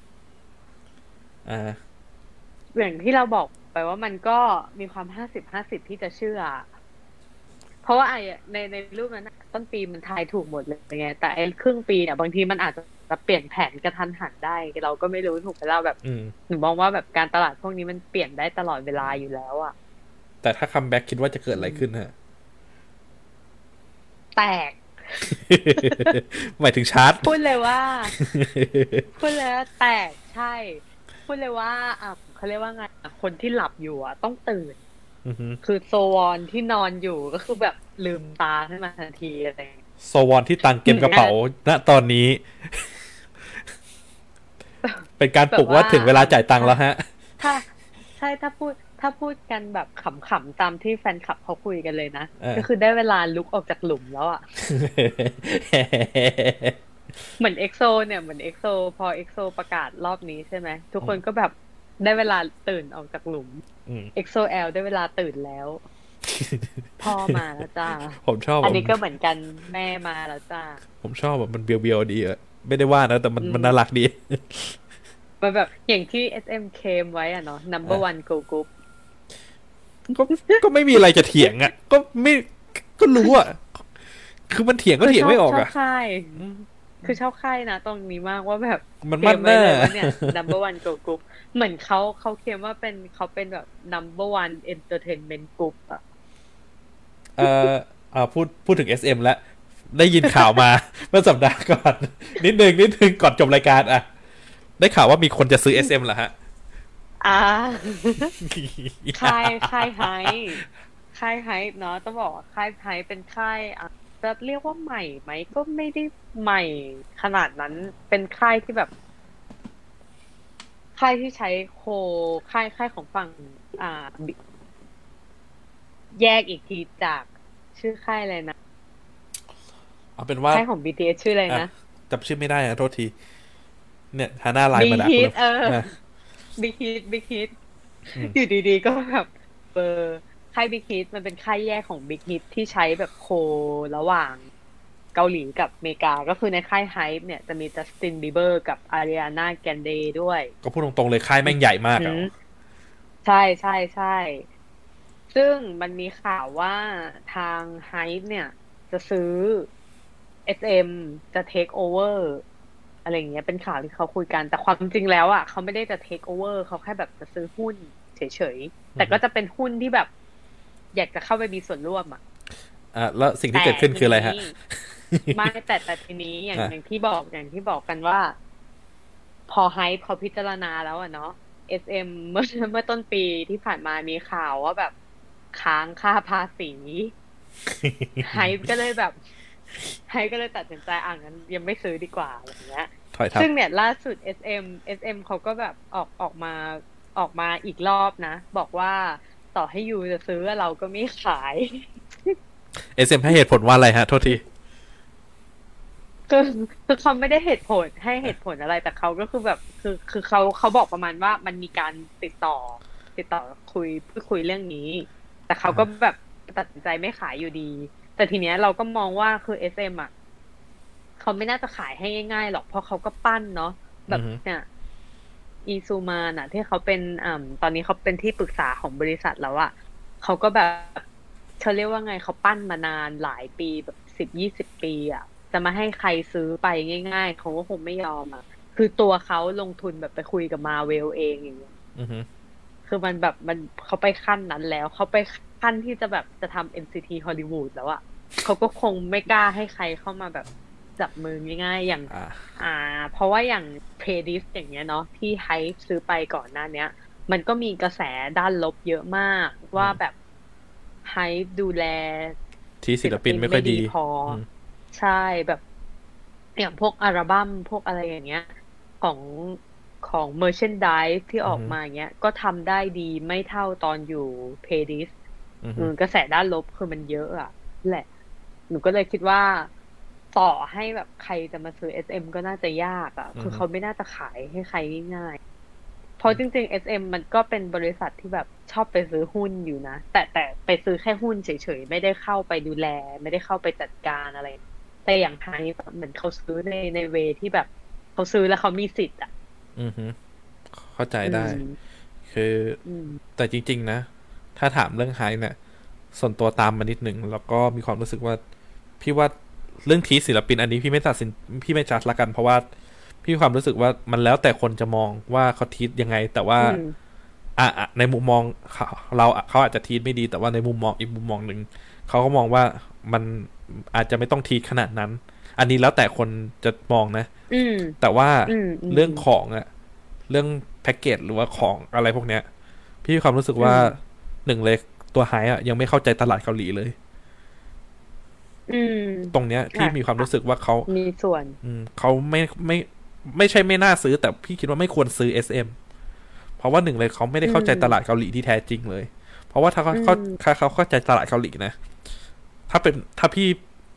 อ่าอย่างที่เราบอกไปว่ามันก็มีความห้าสิบห้าสิบที่จะเชื่อ เพราะว่าไอ้ในในรูปนั้นน่ะต้นปีมันทายถูกหมดเลยไงแต่ไอ้ครึ่งปีเนี่ยบางทีมันอาจจะเปลี่ยนแผนกระทันหันได้ เราก็ไม่รู้ถูกไหมเราแบบอืมหนูมองว่าแบบการตลาดพวกนี้มันเปลี่ยนได้ตลอดเวลาอยู่แล้วอะแต่ถ้าคัมแบ็กคิดว่าจะเกิดอะไรขึ้นฮะแตกหมายถึงชาร์จพูดเลยว่าพูดเลยว่าแตกใช่พูดเลยว่าอะเขาเรียกว่าไงอะคนที่หลับอยู่อะ ต้องตื่นอือฮึ คือโซวอนที่นอนอยู่ก็คือแบบลืมตาขึ้นมาทันทีอะไรอย่างเงี้ยโซวอนที่ตังค์เต็มกระเป๋าณตอนนี้ เป็นการปลุกว่าถึงเวลาจ่ายตังค์แล้วฮะ ถ้าใช่ถ้าพูดถ้าพูดกันแบบขำๆตามที่แฟนคลับเขาคุยกันเลยนะเออก็คือได้เวลาลุกออกจากหลุมแล้วอะเหมือนเอ็กโซเนี่ยเหมือนเอ็กโซพอเอ็กโซประกาศรอบนี้ใช่ไหม ทุกคนก็แบบ ได้เวลาตื่นออกจากหลุมอืมเอ็กโซแอลได้เวลาตื่นแล้ว พ่อมาแล้วจ้า ผมชอบ อันนี้ก็เหมือนกันแม่มาแล้วจ้า ผมชอบแบบมันเบียวๆดีอะไม่ได้ว่านะ แต่มันอืมมันน่ารักดี มันแบบอย่างที่ SM claim ไว้อะเนาะ number one girl group ก็ก็ไม่มีอะไรจะเถียงอะก็ไม่ก็รู้อะคือมันเถียงก็เถียงไม่ออกชออะบค่าย คือชอบค่ายนะตรงนี้มากว่าแบบมันมั่นหน้าเคลไว้เลยว่าเนี่ย number one girl group เหมือนเขาเขาเคลมว่าเป็นเขาเป็นแบบ number one entertainment group อะเอ่ออ่าพูดพูดถึง SM แล้ว ได้ยินข่าวมา เมื่อสัปดาห์ก่อน นิดนึงนิดนึงก่อนจบรายการอะได้ข่าวว่ามีคนจะซื้อ SM เหรอฮะอ่าค่ายค่ายไฮค่ายไฮเนาะต้องบอกว่าค่ายไฮเป็นค่ายอะ จะเรียกว่าใหม่ไหมก็ไม่ได้ใหม่ขนาดนั้นเป็นค่ายที่แบบ ค่ายที่ใช้โคค่ายค่ายของฝั่ง อ่า B- แยกอีกทีจากชื่อค่ายอะไรนะเอาเป็นว่าค่ายของ BTS ชื่ออะไรนะจำชื่อไม่ได้อะโทษที เนี่ยฮาน่าไลน์ Big มาด่า Hit คุณเออนะบิ๊กฮิตบิ๊กฮิตอืมอยู่ดีๆ ก็แบบเบอร์ ค่ายบิ๊กฮิตมันเป็นค่ายแยกของบิ๊กฮิตที่ใช้แบบ co ระหว่างเกาหลีกับอเมริกา ก็คือในค่ายไฮป์เนี่ยจะมีจัสตินบีเบอร์กับอาริอานากรานเดด้วย ก็พูดตรงๆเลยค่ายแม่งใหญ่มากอะอืมใช่ใช่ใช่ ซึ่งมันมีข่าวว่าทางไฮป์เนี่ย จะซื้อ SM จะ take over อะไรอย่างเงี้ยเป็นข่าวที่เขาคุยกัน แต่ความจริงแล้วอะเขาไม่ได้จะ take over เขาแค่แบบจะซื้อหุ้นเฉยๆ แต่ก็จะเป็นหุ้นที่แบบ อยากจะเข้าไปมีส่วนร่วมอะอะแล้วสิ่งที่เกิดขึ้นคืออะไรฮะแต่ทีนี้ไม่แต่แต่ทีนี้อย่างอะอย่างที่บอกอย่างที่บอกกันว่า พอไฮพอพิจารณาแล้วอะเนาะ SM เมื่อเมื่อต้นปีที่ผ่านมามีข่าวว่าแบบค้างค่าภาษีไฮก็เลยแบบไฮก็เลยตัดสินใจอ่างั้นยังไม่ซื้อดีกว่าอะไรอย่างเงี้ยถอยทับซึ่งเนี่ยล่าสุด SM SM เขาก็แบบออกออกมาออกมาอีกรอบนะ บอกว่า ต่อให้ยูจะซื้อเราก็ไม่ขาย SM ให้เหตุผลว่าอะไรฮะ โทษทีคือคือเขาไม่ได้เหตุผลให้เหตุผลอะไรแต่เขาก็คือแบบ คือคือเขาเขาบอกประมาณว่ามันมีการติดต่อ ติดต่อคุยพูดคุยเรื่องนี้ แต่เขาก็แบบตัดสินใจไม่ขายอยู่ดี แต่ทีเนี้ยเราก็มองว่าคือ SM อะเขาไม่น่าจะขายให้ง่ายๆหรอกเพราะเขาก็ปั้นเนาะแบบอือฮึเนี่ย อีซูมานอะ ที่เขาเป็นอ่าตอนนี้เขาเป็นที่ปรึกษาของบริษัทแล้วอะเขาก็แบบเขาเรียกว่าไงเขาปั้นมานานหลายปีแบบสิบยี่สิบปีอะจจะมาให้ใครซื้อไปง่าย ๆเขาก็คงไม่ยอมอะคือตัวเขาลงทุนแบบไปคุยกับมาเวลเองอย่างเงี้ยอือฮึคือมันแบบมันเขาไปขั้นนั้นแล้วเขาไปขั้นที่จะแบบจะทำ NCT Hollywood แล้วอะเขาก็คงไม่กล้าให้ใครเข้ามาแบบ จับมือง่ายๆอย่างอ่าอ่า เพราะว่าอย่างเพดิสอย่างเงี้ยเนาะที่ไฮซื้อไปก่อนหน้าเนี้ย มันก็มีกระแสด้านลบเยอะมาก ว่าแบบไฮดูแล ที่ศิลปินไม่ค่อยดีพออมใช่แบบอย่างพวกอัลบั้มพวกอะไรอย่างเงี้ย ของของ merchandise ที่ออกมาอย่างเงี้ย ก็ทำได้ดีไม่เท่าตอนอยู่เพดิสอืออืฮึมกระแสด้านลบคือมันเยอะอะแหละ หนูก็เลยคิดว่า ต่อให้แบบใครจะมาซื้อ SM ก็น่าจะยากอะคือเขาไม่น่าจะขายให้ใครง่ายๆเพราะจริง ๆ SM มันก็เป็นบริษัทที่แบบชอบไปซื้อหุ้นอยู่นะ แต่แต่ไปซื้อแค่หุ้นเฉยๆ ไม่ได้เข้าไปดูแล ไม่ได้เข้าไปจัดการอะไร แต่อย่างไทยแบบเหมือนเขาซื้อในในเวที่แบบเขาซื้อแล้วเขามีสิทธิ์อะอือฮึเข้าใจได้อืมคืออืมแต่จริง ๆ นะ ถ้าถามเรื่องไฮเนี่ยส่วนตัวตามมานิดหนึ่งแล้วก็มีความรู้สึกว่าพี่ว่า เรื่องทีศิลปินอันนี้พี่ไม่ตัดสินพี่ไม่จัดละกัน เพราะว่าพี่มีความรู้สึกว่ามันแล้วแต่คนจะมองว่าเขาทียังไง แต่ว่าอืมอะอะในมุมมองเขาเราเขาอาจจะทีไม่ดี แต่ว่าในมุมมองอีกมุมมองหนึ่งเขาก็มองว่ามันอาจจะไม่ต้องทีขนาดนั้น อันนี้แล้วแต่คนจะมองนะอืมแต่ว่าอืมอืมเรื่องของอะเรื่องแพ็กเกจหรือว่าของอะไรพวกเนี้ย พี่มีความรู้สึกว่าอืมหนึ่งเลยตัวไฮอะยังไม่เข้าใจตลาดเกาหลีเลยอืม ตรงเนี้ยพี่ค่ะมีความรู้สึกว่าเขามีส่วน อืมเขาไม่ไม่ไม่ใช่ไม่น่าซื้อแต่พี่คิดว่าไม่ควรซื้อ SM เพราะว่าหนึ่งเลยเขาไม่ได้เข้าใจอืมตลาดเกาหลีที่แท้จริงเลย เพราะว่าถ้าเขาเขาอืมถ้าเขาเข้าใจตลาดเกาหลีนะ ถ้าเป็นถ้าพี่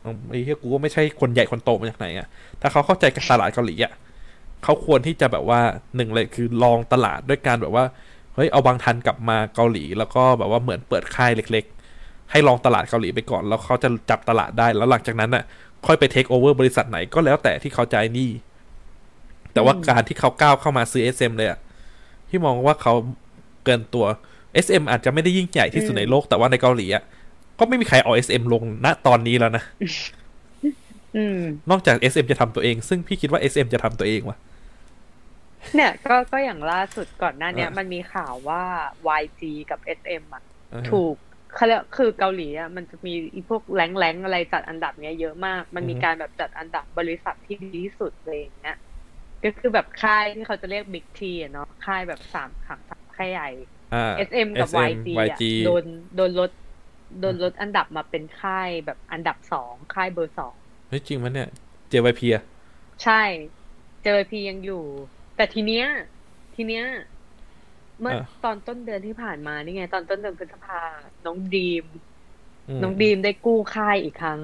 อืมไอ้เหี้ยกูก็ไม่ใช่คนใหญ่คนโตมาจากไหนอะถ้าเขาเข้าใจกับตลาดเกาหลีอะเขาควรที่จะแบบว่าหนึ่งเลยคือลองตลาดด้วยการแบบว่าเฮ้ยเอาบางทันกลับมาเกาหลี แล้วก็แบบว่าเหมือนเปิดค่ายเล็ก ๆ ให้ลองตลาดเกาหลีไปก่อน แล้วเขาจะจับตลาดได้แล้วหลังจากนั้นน่ะ ค่อยไปเทคโอเวอร์บริษัทไหนก็แล้วแต่ที่เขาใจหนี่ แต่ว่าการที่เขาก้าวเข้ามาซื้อ SM เลยอะพี่มองว่าเขาเกินตัว SM อาจจะไม่ได้ยิ่งใหญ่ที่สุดในโลกแต่ว่าในเกาหลีอะก็ไม่มีใครเอา SM ลงณตอนนี้แล้วนะอืมนอกจาก SM จะทำตัวเอง ซึ่งพี่คิดว่า SM จะทำตัวเองว่ะเนี่ยก็ก็อย่างล่าสุดก่อนหน้าเนี้ยอะมันมีข่าวว่า YG กับ SM อะอ่าฮะถูก เขาเรียกคือเกาหลีอะมันจะมีอีพวกแรงแรงๆอะไรจัดอันดับเนี้ยเยอะมาก มันมีอือฮึการแบบจัดอันดับบริษัทที่ดีที่สุดเลยอย่างเงี้ยก็คือแบบค่ายที่เขาจะเรียกบิ๊กทีอะเนาะค่ายแบบสามขังสามค่ายใหญ่อ่า SM กับ SM YG อะ YG โดนโดนลดโดนลดอันดับมาเป็นค่ายแบบอันดับสองค่ายเบอร์สองเฮ้ยจริงมั้ยเนี่ย JYP อะใช่ JYP ยังอยู่ แต่ทีเนี้ยทีเนี้ย เมื่อเออตอนต้นเดือนที่ผ่านมานี่ไง ตอนต้นเดือนพฤษภาน้องดรีมน้องดรีมได้กู้ค่ายอีกครั้ง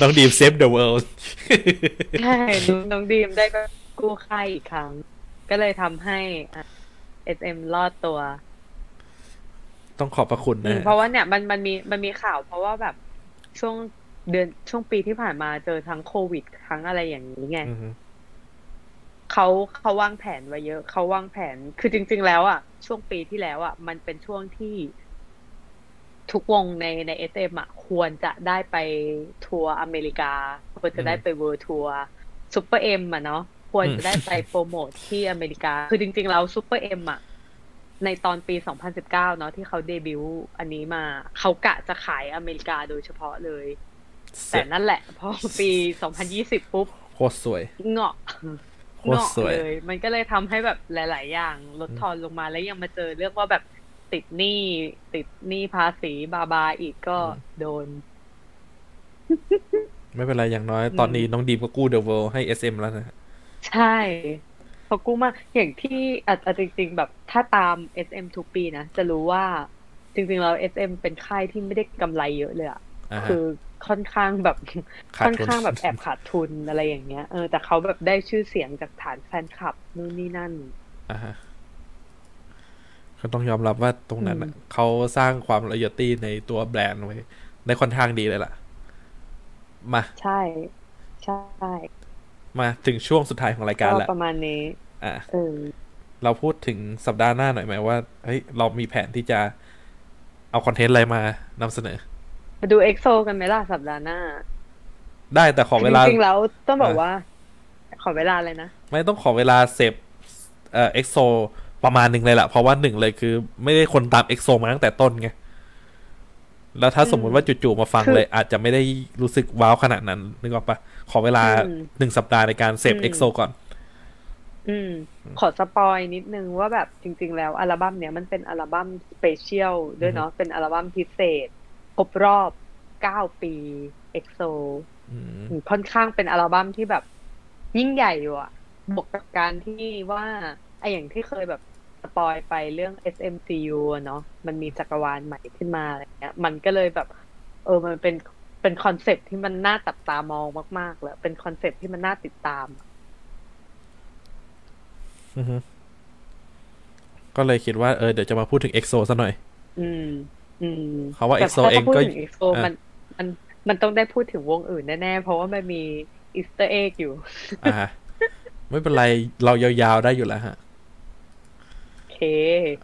น้องดรีม save the world ใช่น้องดรีมได้กู้ค่ายอีกครั้ง ก็เลยทำให้เอสเอ็มรอดตัว ต้องขอบพระคุณอืนะมเพราะว่าเนี่ยมันมันมีมันมีข่าว เพราะว่าแบบช่วงเดือนช่วงปีที่ผ่านมาเจอทั้งโควิดทั้งอะไรอย่างนี้ไงอือฮึ เขาเขาวางแผนไว้เยอะเขาวางแผนคือจริง ๆ แล้วอะช่วงปีที่แล้วอะมันเป็นช่วงที่ ทุกวงในในเอสเอ็มอะควรจะได้ไปทัวร์อเมริกา ควรจะได้ไป world tour ซูเปอร์เอ็มอะเนาะควรจะได้ไปโปรโมทที่อเมริกา คือจริง ๆ แล้วซูเปอร์เอ็มอะในตอนปี 2019 เนาะที่เขาเดบิวต์อันนี้มา เขากะจะขายอเมริกาโดยเฉพาะเลยเสีแต่ยนั่นแหละพอปี 2020 ปุ๊บโคตรสวย เงาะ โคตรเงาะสวยเลย มันก็เลยทำให้แบบหลาย ๆ อย่างลดทอนลงมาแล้วยังมาเจอเรื่องว่าแบบติดหนี้ติดหนี้ภาษีบาบาอีกก็โดน ไม่เป็นไรอย่างน้อย ตอนนี้น้องดีมก็กู้เดอะเวิลด์ให้ SM แล้วนะ ใช่เพราะกูมากอย่างที่อะอะจริง ๆ แบบถ้าตาม SM ทุกปีนะ จะรู้ว่าจริง ๆ แล้ว SM เป็นค่ายที่ไม่ได้กำไรเยอะเลยอะอ่าฮะคือ ค่อนข้างแบบขาดค่อนทุนข้างแบบแอบขาดทุนอะไรอย่างเงี้ยเออแต่เขาแบบได้ชื่อเสียงจากฐานแฟนคลับนู่นนี่นั่นอ่าฮะก็ต้องยอมรับว่าตรงนั้นน่ะอืมเขาสร้างความร o ย a l ตี้ในตัวแบรนด์ไว้ได้ค่อนข้างดีเลยล่ะ มา ใช่ ใช่ มาถึงช่วงสุดท้ายของรายการก็แล้วประมาณนี้ อะเออเราพูดถึงสัปดาห์หน้าหน่อยไหมว่าเฮ้ยเรามีแผนที่จะเอา content อะไรมานำเสนอ มาดูเอ็กโซกันไหมล่ะสัปดาห์หน้า ได้แต่ขอเวลาจริงๆแล้วต้องบอกอะว่า ขอเวลาเลยนะ ไม่ต้องขอเวลาเสพเอ่อเอ็กโซประมาณหนึ่งเลยแหละเพราะว่าหนึ่งเลยคือ ไม่ได้คนตามเอ็กโซมาตั้งแต่ต้นไง แล้วถ้าสมมุติว่าจู่ๆมาฟังคือเลย อาจจะไม่ได้รู้สึก wow ขนาดนั้นนึกออกปะขอเวลาอืมหนึ่งสัปดาห์ในการเสพอืมเอ็กโซก่อน อืม ขอ spoil นิดนึงว่าแบบจริง ๆ แล้วอัลบั้มเนี้ยมันเป็นอัลบั้ม special ด้วยเนาะเป็นอัลบั้มพิเศษคร บรอบ9ปีเอ็กโซอืมค่อนข้างเป็นอัลบั้มที่แบบ ยิ่งใหญ่อยู่อะบวกกับการที่ว่าไออย่างที่เคยแบบ spoil ไปเรื่อง SMCU อะเนาะมันมีจักรวาลใหม่ขึ้นมาอะไรเงี้ย มันก็เลยแบบ เออมันเป็นเป็น concept ที่มันน่าจับตามองมาก ๆ เลย เป็น concept ที่มันน่าติดตามอือฮึก็เลยคิดว่าเออเดี๋ยวจะมาพูดถึง EXO ซะหน่อย อืม อืมเขาว่าแต่ EXO ถ้เองก็พูดถึง EXO อะมันมันมันต้องได้พูดถึงวงอื่นแน่ๆ เพราะว่ามันมี Easter egg อยู่อ่าฮะไม่เป็นไรเรายาวๆได้อยู่แล้วฮะ โอเค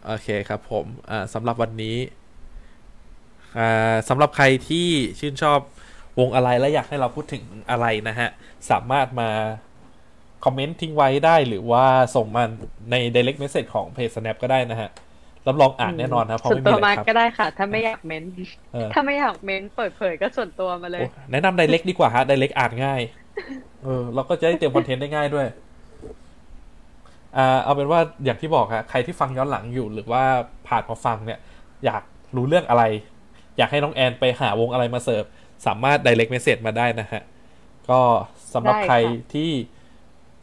โอเคครับผม อ่าสำหรับวันนี้ อ่าสำหรับใครที่ชื่นชอบวงอะไรและอยากให้เราพูดถึงอะไรนะฮะ สามารถมาคอมเมนต์ทิ้งไว้ได้หรือว่าส่งมาใน direct message ของเพจ snap ก็ได้นะฮะ รับรองอ่านแน่นอนนะเพราะส่วนไม่ตัมีวอะไรมาครับก็ได้ค่ะ ถ้าไม่อยากเม้นเออถ้าไม่อยากเม้นเปิดเผยก็ส่วนตัวมาเลยโอ้แนะนำ direct ดีกว่าฮะ direct อ่านง่าย เออ เราก็จะได้เตรียมคอนเทนต์ได้ง่ายด้วยอ่าเอาเป็นว่าอย่างที่บอกฮะใครที่ฟังย้อนหลังอยู่หรือว่าผ่านมาฟังเนี่ย อยากรู้เรื่องอะไร อยากให้น้องแอนไปหาวงอะไรมาเสิร์ฟสามารถ direct message มาได้นะฮะ ก็สำหรับได้ค่ะใครที่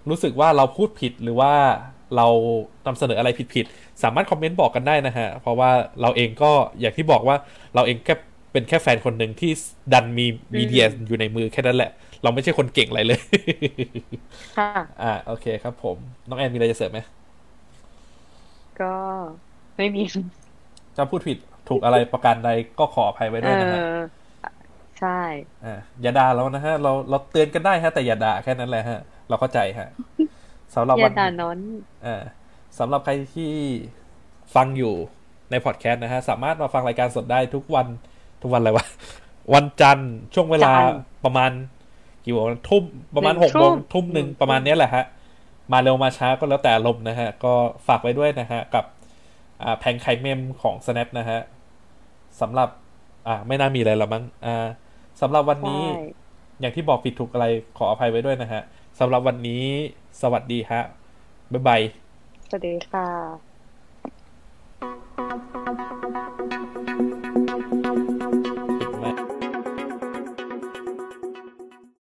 รู้สึกว่าเราพูดผิดหรือว่า เรานำเสนออะไรผิดๆ สามารถคอมเมนต์บอกกันได้นะฮะ เพราะว่าเราเองก็อย่างที่บอกว่าเราเองแค่เป็นแค่แฟนคนหนึ่งที่ดันมีมีเดียอยู่ในมือแค่นั้นแหละ เราไม่ใช่คนเก่งอะไรเลย ค่ะ อ่า โอเคครับผม น้องแอนมีอะไรจะเสริมไหม ก็ไม่มีถ้าพูดผิดถูกอะไรประการใดก็ขออภัยไว้เอด้วยนะฮะอใช่ อ่าอย่าด่าเรานะฮะ เราเราเตือนกันได้ฮะ แต่อย่าด่าแค่นั้นแหละฮะ เราเข้าใจฮะ สำหรับอวัย่านด่านอนอ่าสำหรับใครที่ฟังอยู่ในพอดแคสต์นะฮะ สามารถมาฟังรายการสดได้ทุกวันทุกวันอะไรวะ วันจันทร์ช่วงเวลาจันทร์ประมาณกี่โมงทุ่มประมาณหนึ่หงกโมงทุ่ทุ่มมหนึ่งอืมประมาณเนี้ยแหละฮะ มาเร็วมาช้าก็แล้วแต่อารมณ์นะฮะ ก็ฝากไว้ด้วยนะฮะ กับอ่าแผงไข่เมมของ snap นะฮะสำหรับอ่าไม่น่ามีอะไรแล้วมั้งอ่าสำหรับวันนี้ใช่อย่างที่บอกผิดถูกอะไรขออภัยไว้ด้วยนะฮะ สำหรับวันนี้ สวัสดีฮะบ๊ายบายสวัสดีค่ะ